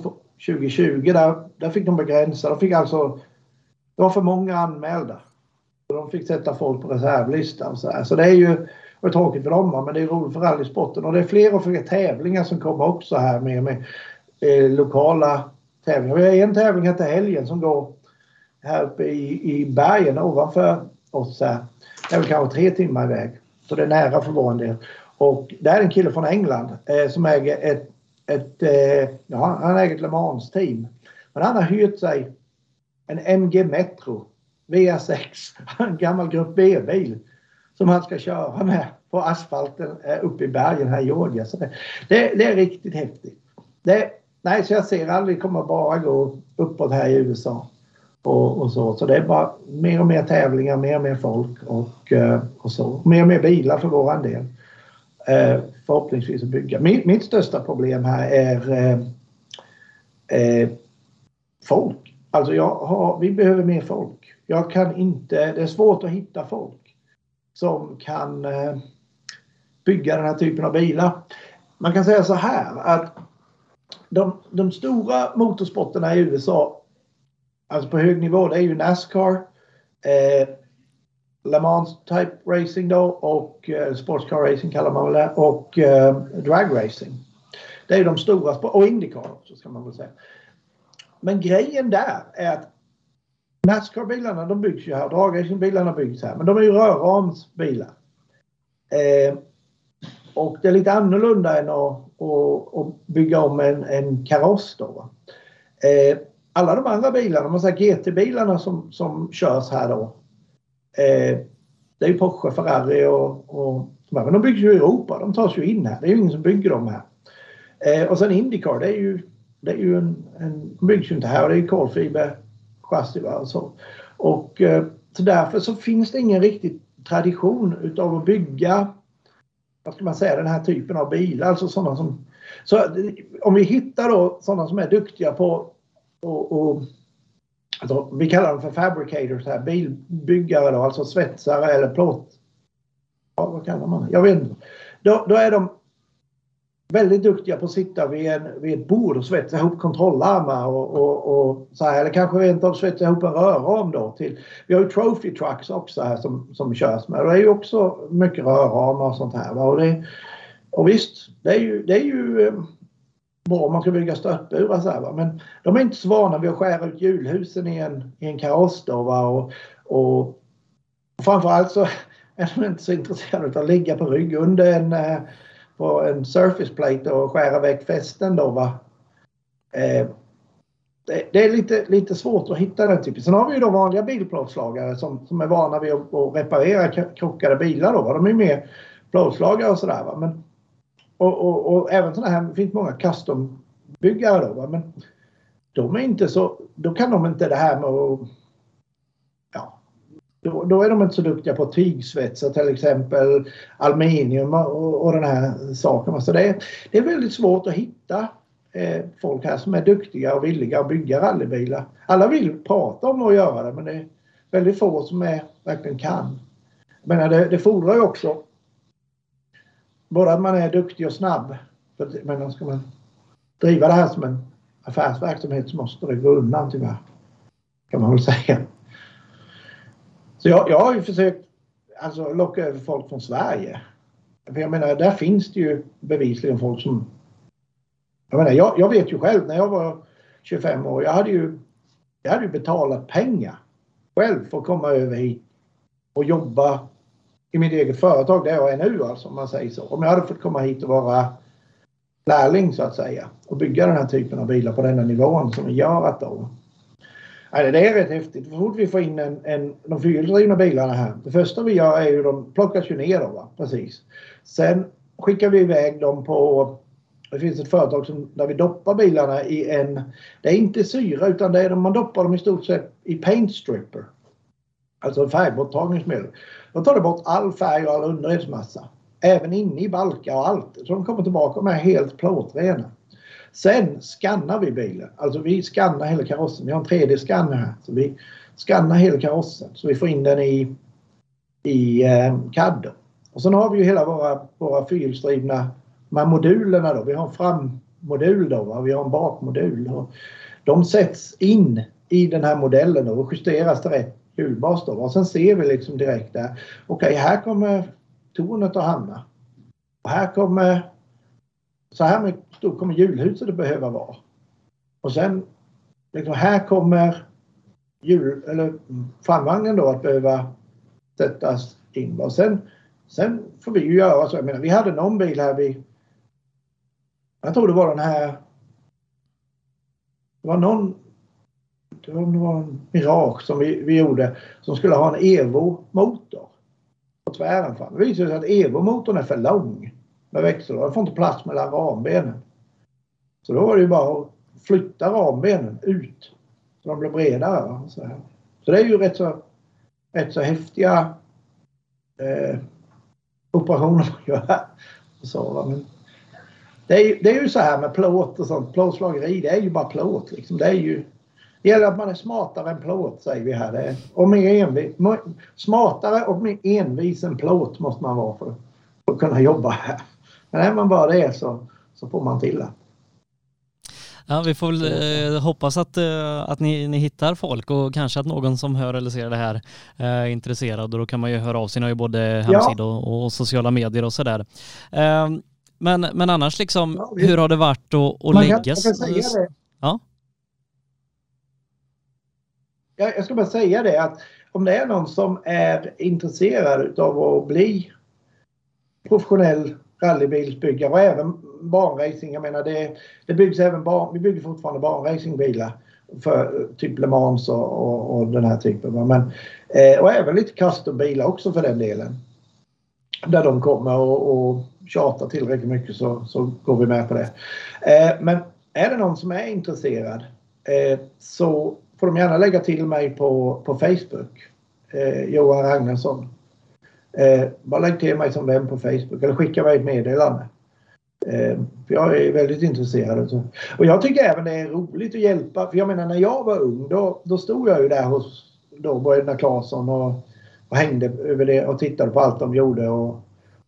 2020 där, där fick de begränsa. De fick alltså det var för många anmälda. De fick sätta folk på reservlistan. Så, här. så det är ju det tråkigt för dem, men det är roligt för rallysporten. Och det är fler och fler tävlingar som kommer också här med, med eh, lokala tävlingar. Vi har en tävling här till helgen som går här uppe i, i bergen ovanför oss. Här. Det är väl kanske tre timmar iväg. Så det är nära för vår del. Och det är en kille från England eh, som äger ett, ett eh, ja, han äger ett Le Mans-team. Men han har hyrt sig en MG Metro VR6, en gammal Grupp B-bil som han ska köra med på asfalten eh, uppe i bergen här i Georgia. Så det, det, det är riktigt häftigt. Det, nej, så jag ser aldrig kommer bara gå uppåt här i USA. Och, och, så. så det är bara mer och mer tävlingar, mer och mer folk och, eh, och så. Mer och mer bilar för våran del. Eh, förhoppningsvis att bygga. Mitt, mitt största problem här är eh, eh, folk. Alltså jag har, vi behöver mer folk. Jag kan inte, det är svårt att hitta folk som kan eh, bygga den här typen av bilar. Man kan säga så här att de, de stora motorsporterna i USA, alltså på hög nivå, det är ju Nascar, eh, Le Mans Type Racing då och eh, Sportscar Racing kallar man väl det och eh, Drag Racing. Det är ju de stora, och Indycar också ska man väl säga. Men grejen där är att Nascar-bilarna de byggs ju här, dragracingbilarna byggs här, men de är ju rörramsbilar. Eh, och det är lite annorlunda än att, att, att bygga om en, en kaross då. Eh, alla de andra bilarna, man säger GT-bilarna som, som körs här då. Eh, det är ju Porsche, Ferrari och, och men de byggs ju i Europa. De tas ju in här. Det är ju ingen som bygger dem här. Eh, och sen Indycar, det är ju, det är ju en, en de byggs ju inte här. Det är ju kolfiber chassi. Och så. Och, eh, så därför så finns det ingen riktig tradition utav att bygga vad ska man säga, den här typen av bilar. Alltså sådana som, så om vi hittar då sådana som är duktiga på och, och alltså, vi kallar dem för fabricators här, bilbyggare då, alltså svetsare eller plåt. Ja, vad kallar man det? Jag vet inte. Då, då är de väldigt duktiga på att sitta vid, en, vid ett bord och svetsa ihop kontrollarmar och, och, och så här. Eller kanske rent av svetsa ihop en rörram då. Till. Vi har ju trophy trucks också här som, som körs med. Och det är ju också mycket rörramar och sånt här. Och, det, och visst, det är ju, det är ju eh, bra om man kan bygga störtburar. så här, va? Men de är inte så vana vid att skära ut hjulhusen i en, i en kaross då. Va? Och, och, och framförallt så är de inte så intresserade av att ligga på rygg under en eh, på en surface plate och skära väck fästen då va. Eh, det, det, är lite, lite svårt att hitta den typen. Sen har vi ju då vanliga bilplåtslagare som, som är vana vid att, att reparera krockade bilar då. Va? De är mer plåtslagare och sådär va. Men, och, och, och även sådana här, det finns många custombyggare då va. Men de är inte så, då kan de inte det här med att då, då, är de inte så duktiga på tygsvetsa till exempel, aluminium och, och den här saken. Så det är, det är väldigt svårt att hitta eh, folk här som är duktiga och villiga att bygga rallybilar. Alla vill prata om att göra det men det är väldigt få som är, verkligen kan. Men det, det fordrar ju också både att man är duktig och snabb. Men ska man driva det här som en affärsverksamhet så måste det gå undan tyvärr. Kan man väl säga. Så jag, jag har ju försökt alltså, locka över folk från Sverige. För jag menar, där finns det ju bevisligen folk som... Jag menar, jag, jag vet ju själv när jag var 25 år, jag hade ju, jag hade ju betalat pengar själv för att komma över hit och jobba i mitt eget företag där jag är nu alltså, om man säger så. Om jag hade fått komma hit och vara lärling så att säga och bygga den här typen av bilar på denna nivån som vi gör att då. Ja, det är rätt häftigt. Så fort vi får in en, en, de fyrhjulsdrivna bilarna här. Det första vi gör är ju de plockas ju ner då, va? precis. Sen skickar vi iväg dem på det finns ett företag som, där vi doppar bilarna i en... Det är inte syra utan det är man doppar dem i stort sett i paint stripper. Alltså färgborttagningsmedel. Då tar det bort all färg och all underredsmassa. Även inne i balkar och allt. Så de kommer tillbaka med helt plåtrena. Sen skannar vi bilen. Alltså vi skannar hela karossen. Vi har en 3D-skanner här. Så vi skannar hela karossen så vi får in den i, i eh, CAD. Och sen har vi ju hela våra, våra fyrhjulsdrivna modulerna då. Vi har en frammodul då, va? vi har en bakmodul. Och de sätts in i den här modellen och justeras till rätt hjulbas då. Och sen ser vi liksom direkt där. Okej, okay, här kommer tornet att hamna. Och här kommer så här mycket kommer hjulhuset att behöva vara. Och sen liksom, här kommer jul, eller framvagnen då att behöva sättas in. Och sen, sen får vi ju göra så. Jag menar, vi hade någon bil här vi jag tror det var den här det var någon det var en Mirage som vi, vi gjorde som skulle ha en Evo-motor på tvären fram. Det visade sig att Evo-motorn är för lång med växellådan. Den får inte plats mellan rambenen. Så då var det ju bara att flytta rambenen ut så de blev bredare. Så, så det är ju rätt så, rätt så häftiga eh, operationer man gör. Så, men det, är, det är ju så här med plåt och sånt. Plåtslageri, det är ju bara plåt. Liksom. Det är ju det gäller att man är smartare än plåt säger vi här. Det är, och mer envis, smartare och mer envis än plåt måste man vara för, för att kunna jobba här. Men är man bara det så, så får man till det. Ja, vi får väl eh, hoppas att, eh, att ni, ni hittar folk och kanske att någon som hör eller ser det här eh, är intresserad och då kan man ju höra av sig. Ni har ju både hemsida och, och, sociala medier och sådär. Eh, men, men annars liksom, ja, vi, hur har det varit att, att läggas? Ja. Jag, jag ska bara säga det att om det är någon som är intresserad av att bli professionell rallybilsbyggare och även Barnracing, Jag menar det, det byggs även barn, vi bygger fortfarande barnracingbilar för typ Le Mans och, och, och den här typen. Men, eh, och även lite custombilar också för den delen. Där de kommer och, och tjatar tillräckligt mycket så, så går vi med på det. Eh, men är det någon som är intresserad eh, så får de gärna lägga till mig på, på Facebook. Eh, Johan Ragnarsson. Eh, bara lägg till mig som vän på Facebook eller skicka mig ett meddelande. Eh, jag är väldigt intresserad. Och jag tycker även det är roligt att hjälpa. För jag menar när jag var ung då, då stod jag ju där hos då Bröderna Claesson och, och hängde över det och tittade på allt de gjorde och,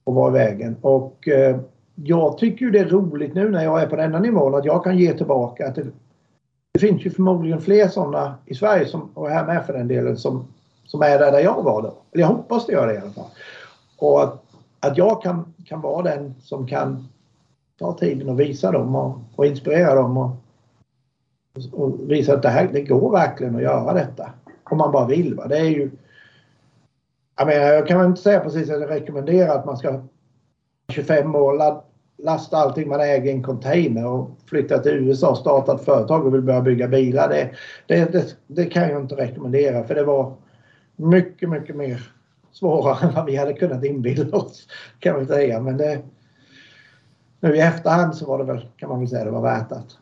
och var i vägen. Och eh, jag tycker ju det är roligt nu när jag är på denna nivån att jag kan ge tillbaka. Att det, det finns ju förmodligen fler sådana i Sverige som, och här med för den delen som, som är där, där jag var då. Eller jag hoppas det gör det i alla fall. Och att, att jag kan, kan vara den som kan ta tiden och visa dem och, och inspirera dem och, och, visa att det här det går verkligen att göra detta. Om man bara vill. Va? Det är ju... Jag menar, jag kan inte säga precis att jag rekommenderar att man ska 25 år lasta allting man äger i en container och flytta till USA och starta ett företag och vill börja bygga bilar. Det, det, det, det kan jag inte rekommendera för det var mycket, mycket mer svårare än vad vi hade kunnat inbilla oss. Kan man säga. Men det, nu i efterhand så var det väl, kan man väl säga, det var värt att.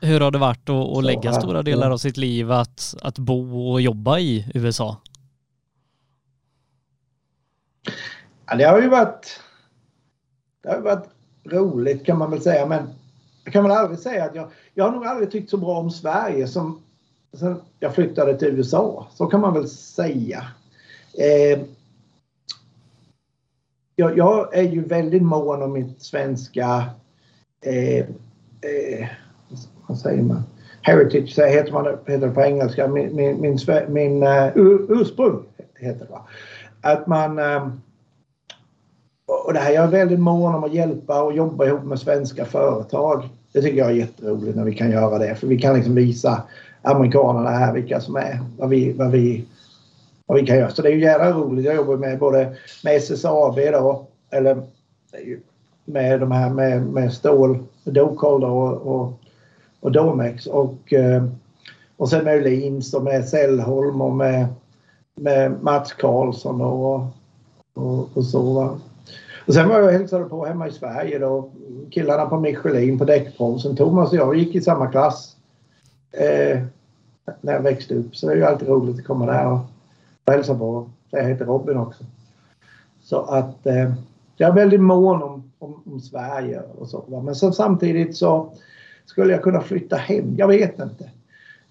Hur har det varit att, att lägga stora delar av sitt liv att, att bo och jobba i USA? Ja, det har ju varit, det har varit roligt kan man väl säga men jag kan väl aldrig säga att jag, jag har nog aldrig tyckt så bra om Sverige som sen jag flyttade till USA. Så kan man väl säga. Eh, jag, jag, är ju väldigt mån om mitt svenska eh, eh, vad säger man? Heritage heter, man, heter det på engelska. Min, min, min, min uh, ursprung heter det. Att man um, och det här, jag är väldigt mån om att hjälpa och jobba ihop med svenska företag. Det tycker jag är jätteroligt när vi kan göra det. För vi kan liksom visa amerikanerna här vilka som är, vad vi, vad vi, vad vi kan göra. Så det är ju jävla roligt. Jag jobbar med både med SSAB då, eller med de här med, med stål, Docold och, och, och Domex och, eh, och sen med Öhlins och med Sällholm och med, med Mats Karlsson och, och, och så. Va? Och sen var jag och hälsade på hemma i Sverige då. Killarna på Michelin på däckbromsen. Thomas och jag gick i samma klass. Eh, när jag växte upp. Så det är ju alltid roligt att komma där och hälsa på. Jag heter Robin också. Så att eh, jag är väldigt mån om, om, om Sverige och så. Men så, samtidigt så skulle jag kunna flytta hem. Jag vet inte.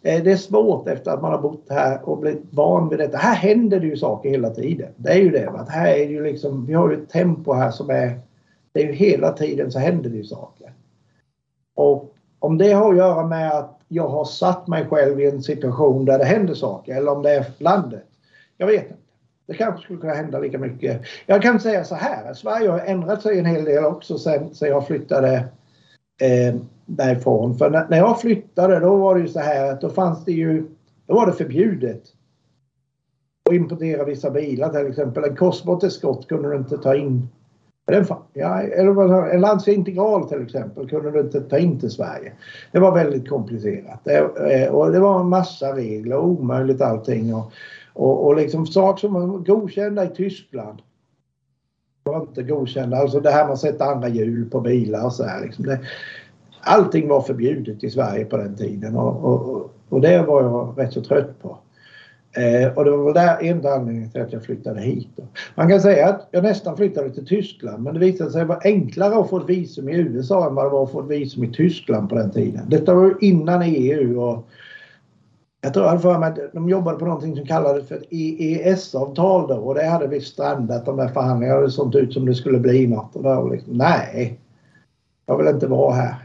Eh, det är svårt efter att man har bott här och blivit van vid detta. Här händer det ju saker hela tiden. Det är ju det. Att här är det ju liksom, vi har ju ett tempo här som är... Det är ju hela tiden så händer det ju saker. Och om det har att göra med att jag har satt mig själv i en situation där det händer saker eller om det är landet. Jag vet inte. Det kanske skulle kunna hända lika mycket. Jag kan säga så här, Sverige har ändrat sig en hel del också sen, sen jag flyttade eh, därifrån. För när, när jag flyttade då var det ju så här att då fanns det ju, då var det förbjudet att importera vissa bilar till exempel. En Cosworth kunde du inte ta in. Ja, eller en Lancia Integral till exempel kunde du inte ta in till Sverige. Det var väldigt komplicerat. Det, eh, och det var en massa regler, omöjligt allting. Och, och, och liksom saker som var godkända i Tyskland var inte godkända. Alltså det här med att sätta andra hjul på bilar och så här. Liksom det, allting var förbjudet i Sverige på den tiden och, och, och det var jag rätt så trött på. Eh, och det var väl där enda anledningen till att jag flyttade hit. Då. Man kan säga att jag nästan flyttade till Tyskland men det visade sig vara enklare att få ett visum i USA än vad det var att få ett visum i Tyskland på den tiden. Detta var innan EU och jag tror jag för mig att de jobbade på någonting som kallades för ett EES-avtal då och det hade vi strandat de där förhandlingarna. Det såg ut som det skulle bli något och då var liksom, nej. Jag vill inte vara här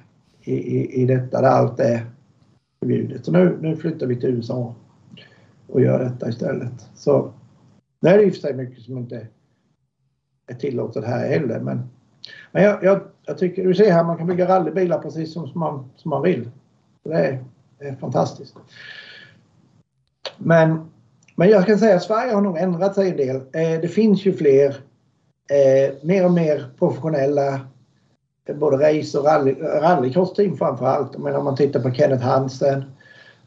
i, i, i detta där allt är förbjudet. Så nu, nu flyttar vi till USA och gör detta istället. Så det är i och för sig mycket som inte är tillåtet här heller men, men jag, jag, jag tycker, du ser här man kan bygga rallybilar precis som, som, man, som man vill. Det är, det är fantastiskt. Men, men jag kan säga att Sverige har nog ändrat sig en del. Eh, det finns ju fler, eh, mer och mer professionella eh, både race och rally, rallycross-team framför allt. Men om man tittar på Kenneth Hansen,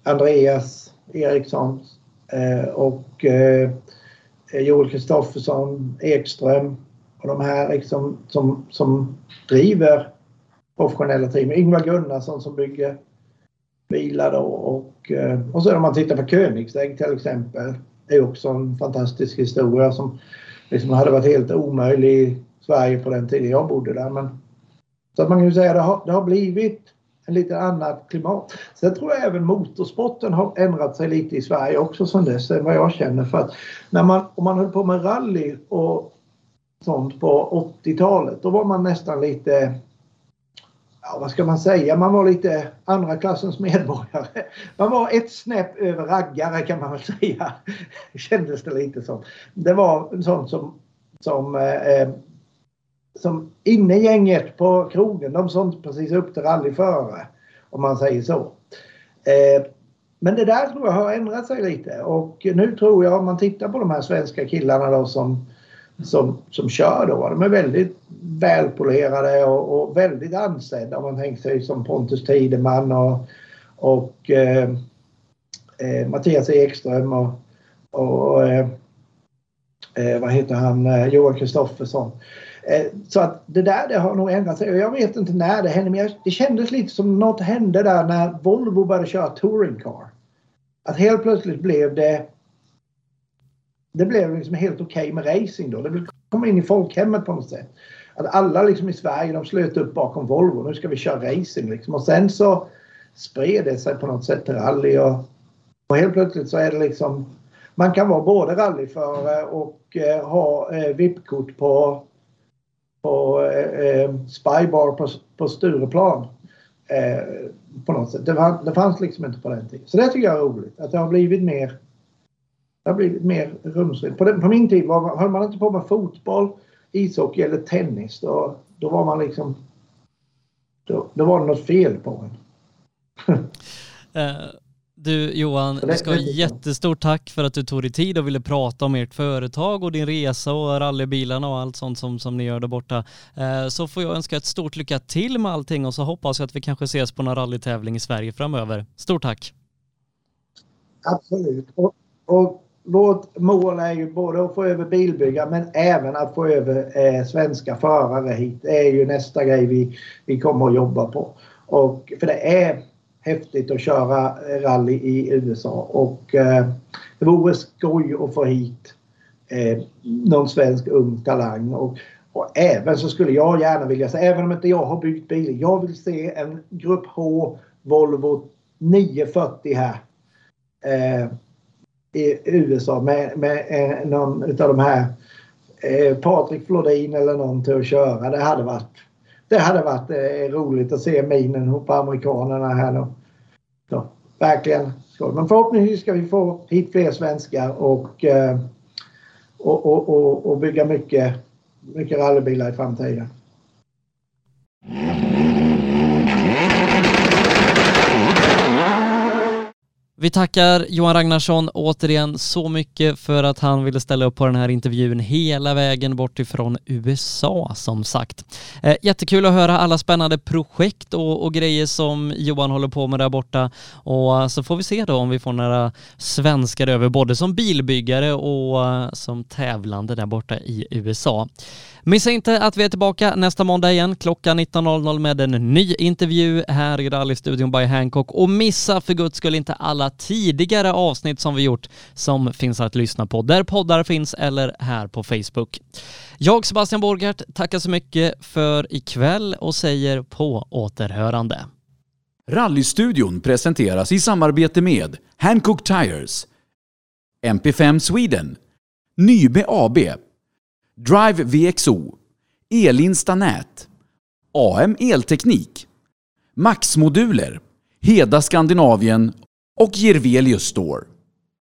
Andreas Eriksson eh, och eh, Joel Kristoffersson, Ekström och de här liksom som, som driver professionella team. Ingvar Gunnarsson som bygger bilar då och, eh, och så om man tittar på Königsegg till exempel. Det är också en fantastisk historia som liksom hade varit helt omöjlig i Sverige på den tiden jag bodde där. Men, så att man kan ju säga att det har, det har blivit en lite annat klimat. Sen tror jag även motorsporten har ändrat sig lite i Sverige också sen dess, vad jag känner. För att när man, om man höll på med rally och sånt på 80-talet, då var man nästan lite ja, vad ska man säga, man var lite andra klassens medborgare. Man var ett snäpp över raggare kan man väl säga. Kändes det lite som. Det var sånt som, som, eh, eh som innegänget på krogen, de sånt precis upp till rallyförare. Om man säger så. Eh, men det där tror jag har ändrat sig lite och nu tror jag om man tittar på de här svenska killarna då som som, som kör då. De är väldigt välpolerade och, och väldigt ansedda om man tänker sig som Pontus Tideman och, och eh, eh, Mattias Ekström och, och eh, eh vad heter han, eh, Johan Kristoffersson. Eh, så att det där det har nog ändrat sig. Jag vet inte när det hände men det kändes lite som något hände där när Volvo började köra touring car. Att helt plötsligt blev det det blev liksom helt okej okay med racing då. Det kom in i folkhemmet på något sätt. Att alla liksom i Sverige de slöt upp bakom Volvo. Nu ska vi köra racing liksom. Och sen så spred det sig på något sätt till rally och, och helt plötsligt så är det liksom man kan vara både rallyförare och eh, ha eh, VIP-kort på, på eh, eh Spybar på, på Stureplan. Eh, på något sätt. Det, var, det fanns liksom inte på den tiden. Så det tycker jag är roligt. Att det har blivit mer det har blivit mer rumsligt. På, på min tid var, höll man inte på med fotboll, ishockey eller tennis då, då var man liksom... Då, då var det något fel på en. uh, du Johan, du ska ha jättestort tack för att du tog dig tid och ville prata om ert företag och din resa och rallybilarna och allt sånt som, som ni gör där borta. Uh, så får jag önska ett stort lycka till med allting och så hoppas jag att vi kanske ses på någon rallytävling i Sverige framöver. Stort tack! Absolut. Och, och vårt mål är ju både att få över bilbyggare men även att få över eh, svenska förare hit. Det är ju nästa grej vi, vi kommer att jobba på. Och, för det är häftigt att köra rally i USA och eh, det vore skoj att få hit eh, någon svensk ung talang. Och, och även så skulle jag gärna vilja se, även om inte jag har byggt bil, jag vill se en Grupp H Volvo 940 här. Eh, i USA med, med eh, någon av de här eh, Patrik Flodin eller någon till att köra. Det hade varit det hade varit eh, roligt att se minen på amerikanerna här då. Så, verkligen. Men förhoppningsvis ska vi få hit fler svenskar och, eh, och, och, och, och bygga mycket, mycket rallybilar i framtiden. Vi tackar Johan Ragnarsson återigen så mycket för att han ville ställa upp på den här intervjun hela vägen bort ifrån USA som sagt. Eh, jättekul att höra alla spännande projekt och, och, grejer som Johan håller på med där borta och eh, så får vi se då om vi får några svenskar över både som bilbyggare och uh, som tävlande där borta i USA. Missa inte att vi är tillbaka nästa måndag igen klockan 19.00 med en ny intervju här i rallystudion by Hancock och missa för guds skull inte alla tidigare avsnitt som vi gjort som finns att lyssna på där poddar finns eller här på Facebook. Jag, Sebastian Borgert, tackar så mycket för ikväll och säger på återhörande. Rallystudion presenteras i samarbete med Hancock Tires, MP5 Sweden, Nybe AB Drive VXO, Elinsta Nät, AM Elteknik, Max-moduler, Heda Skandinavien och Jirvelius Store.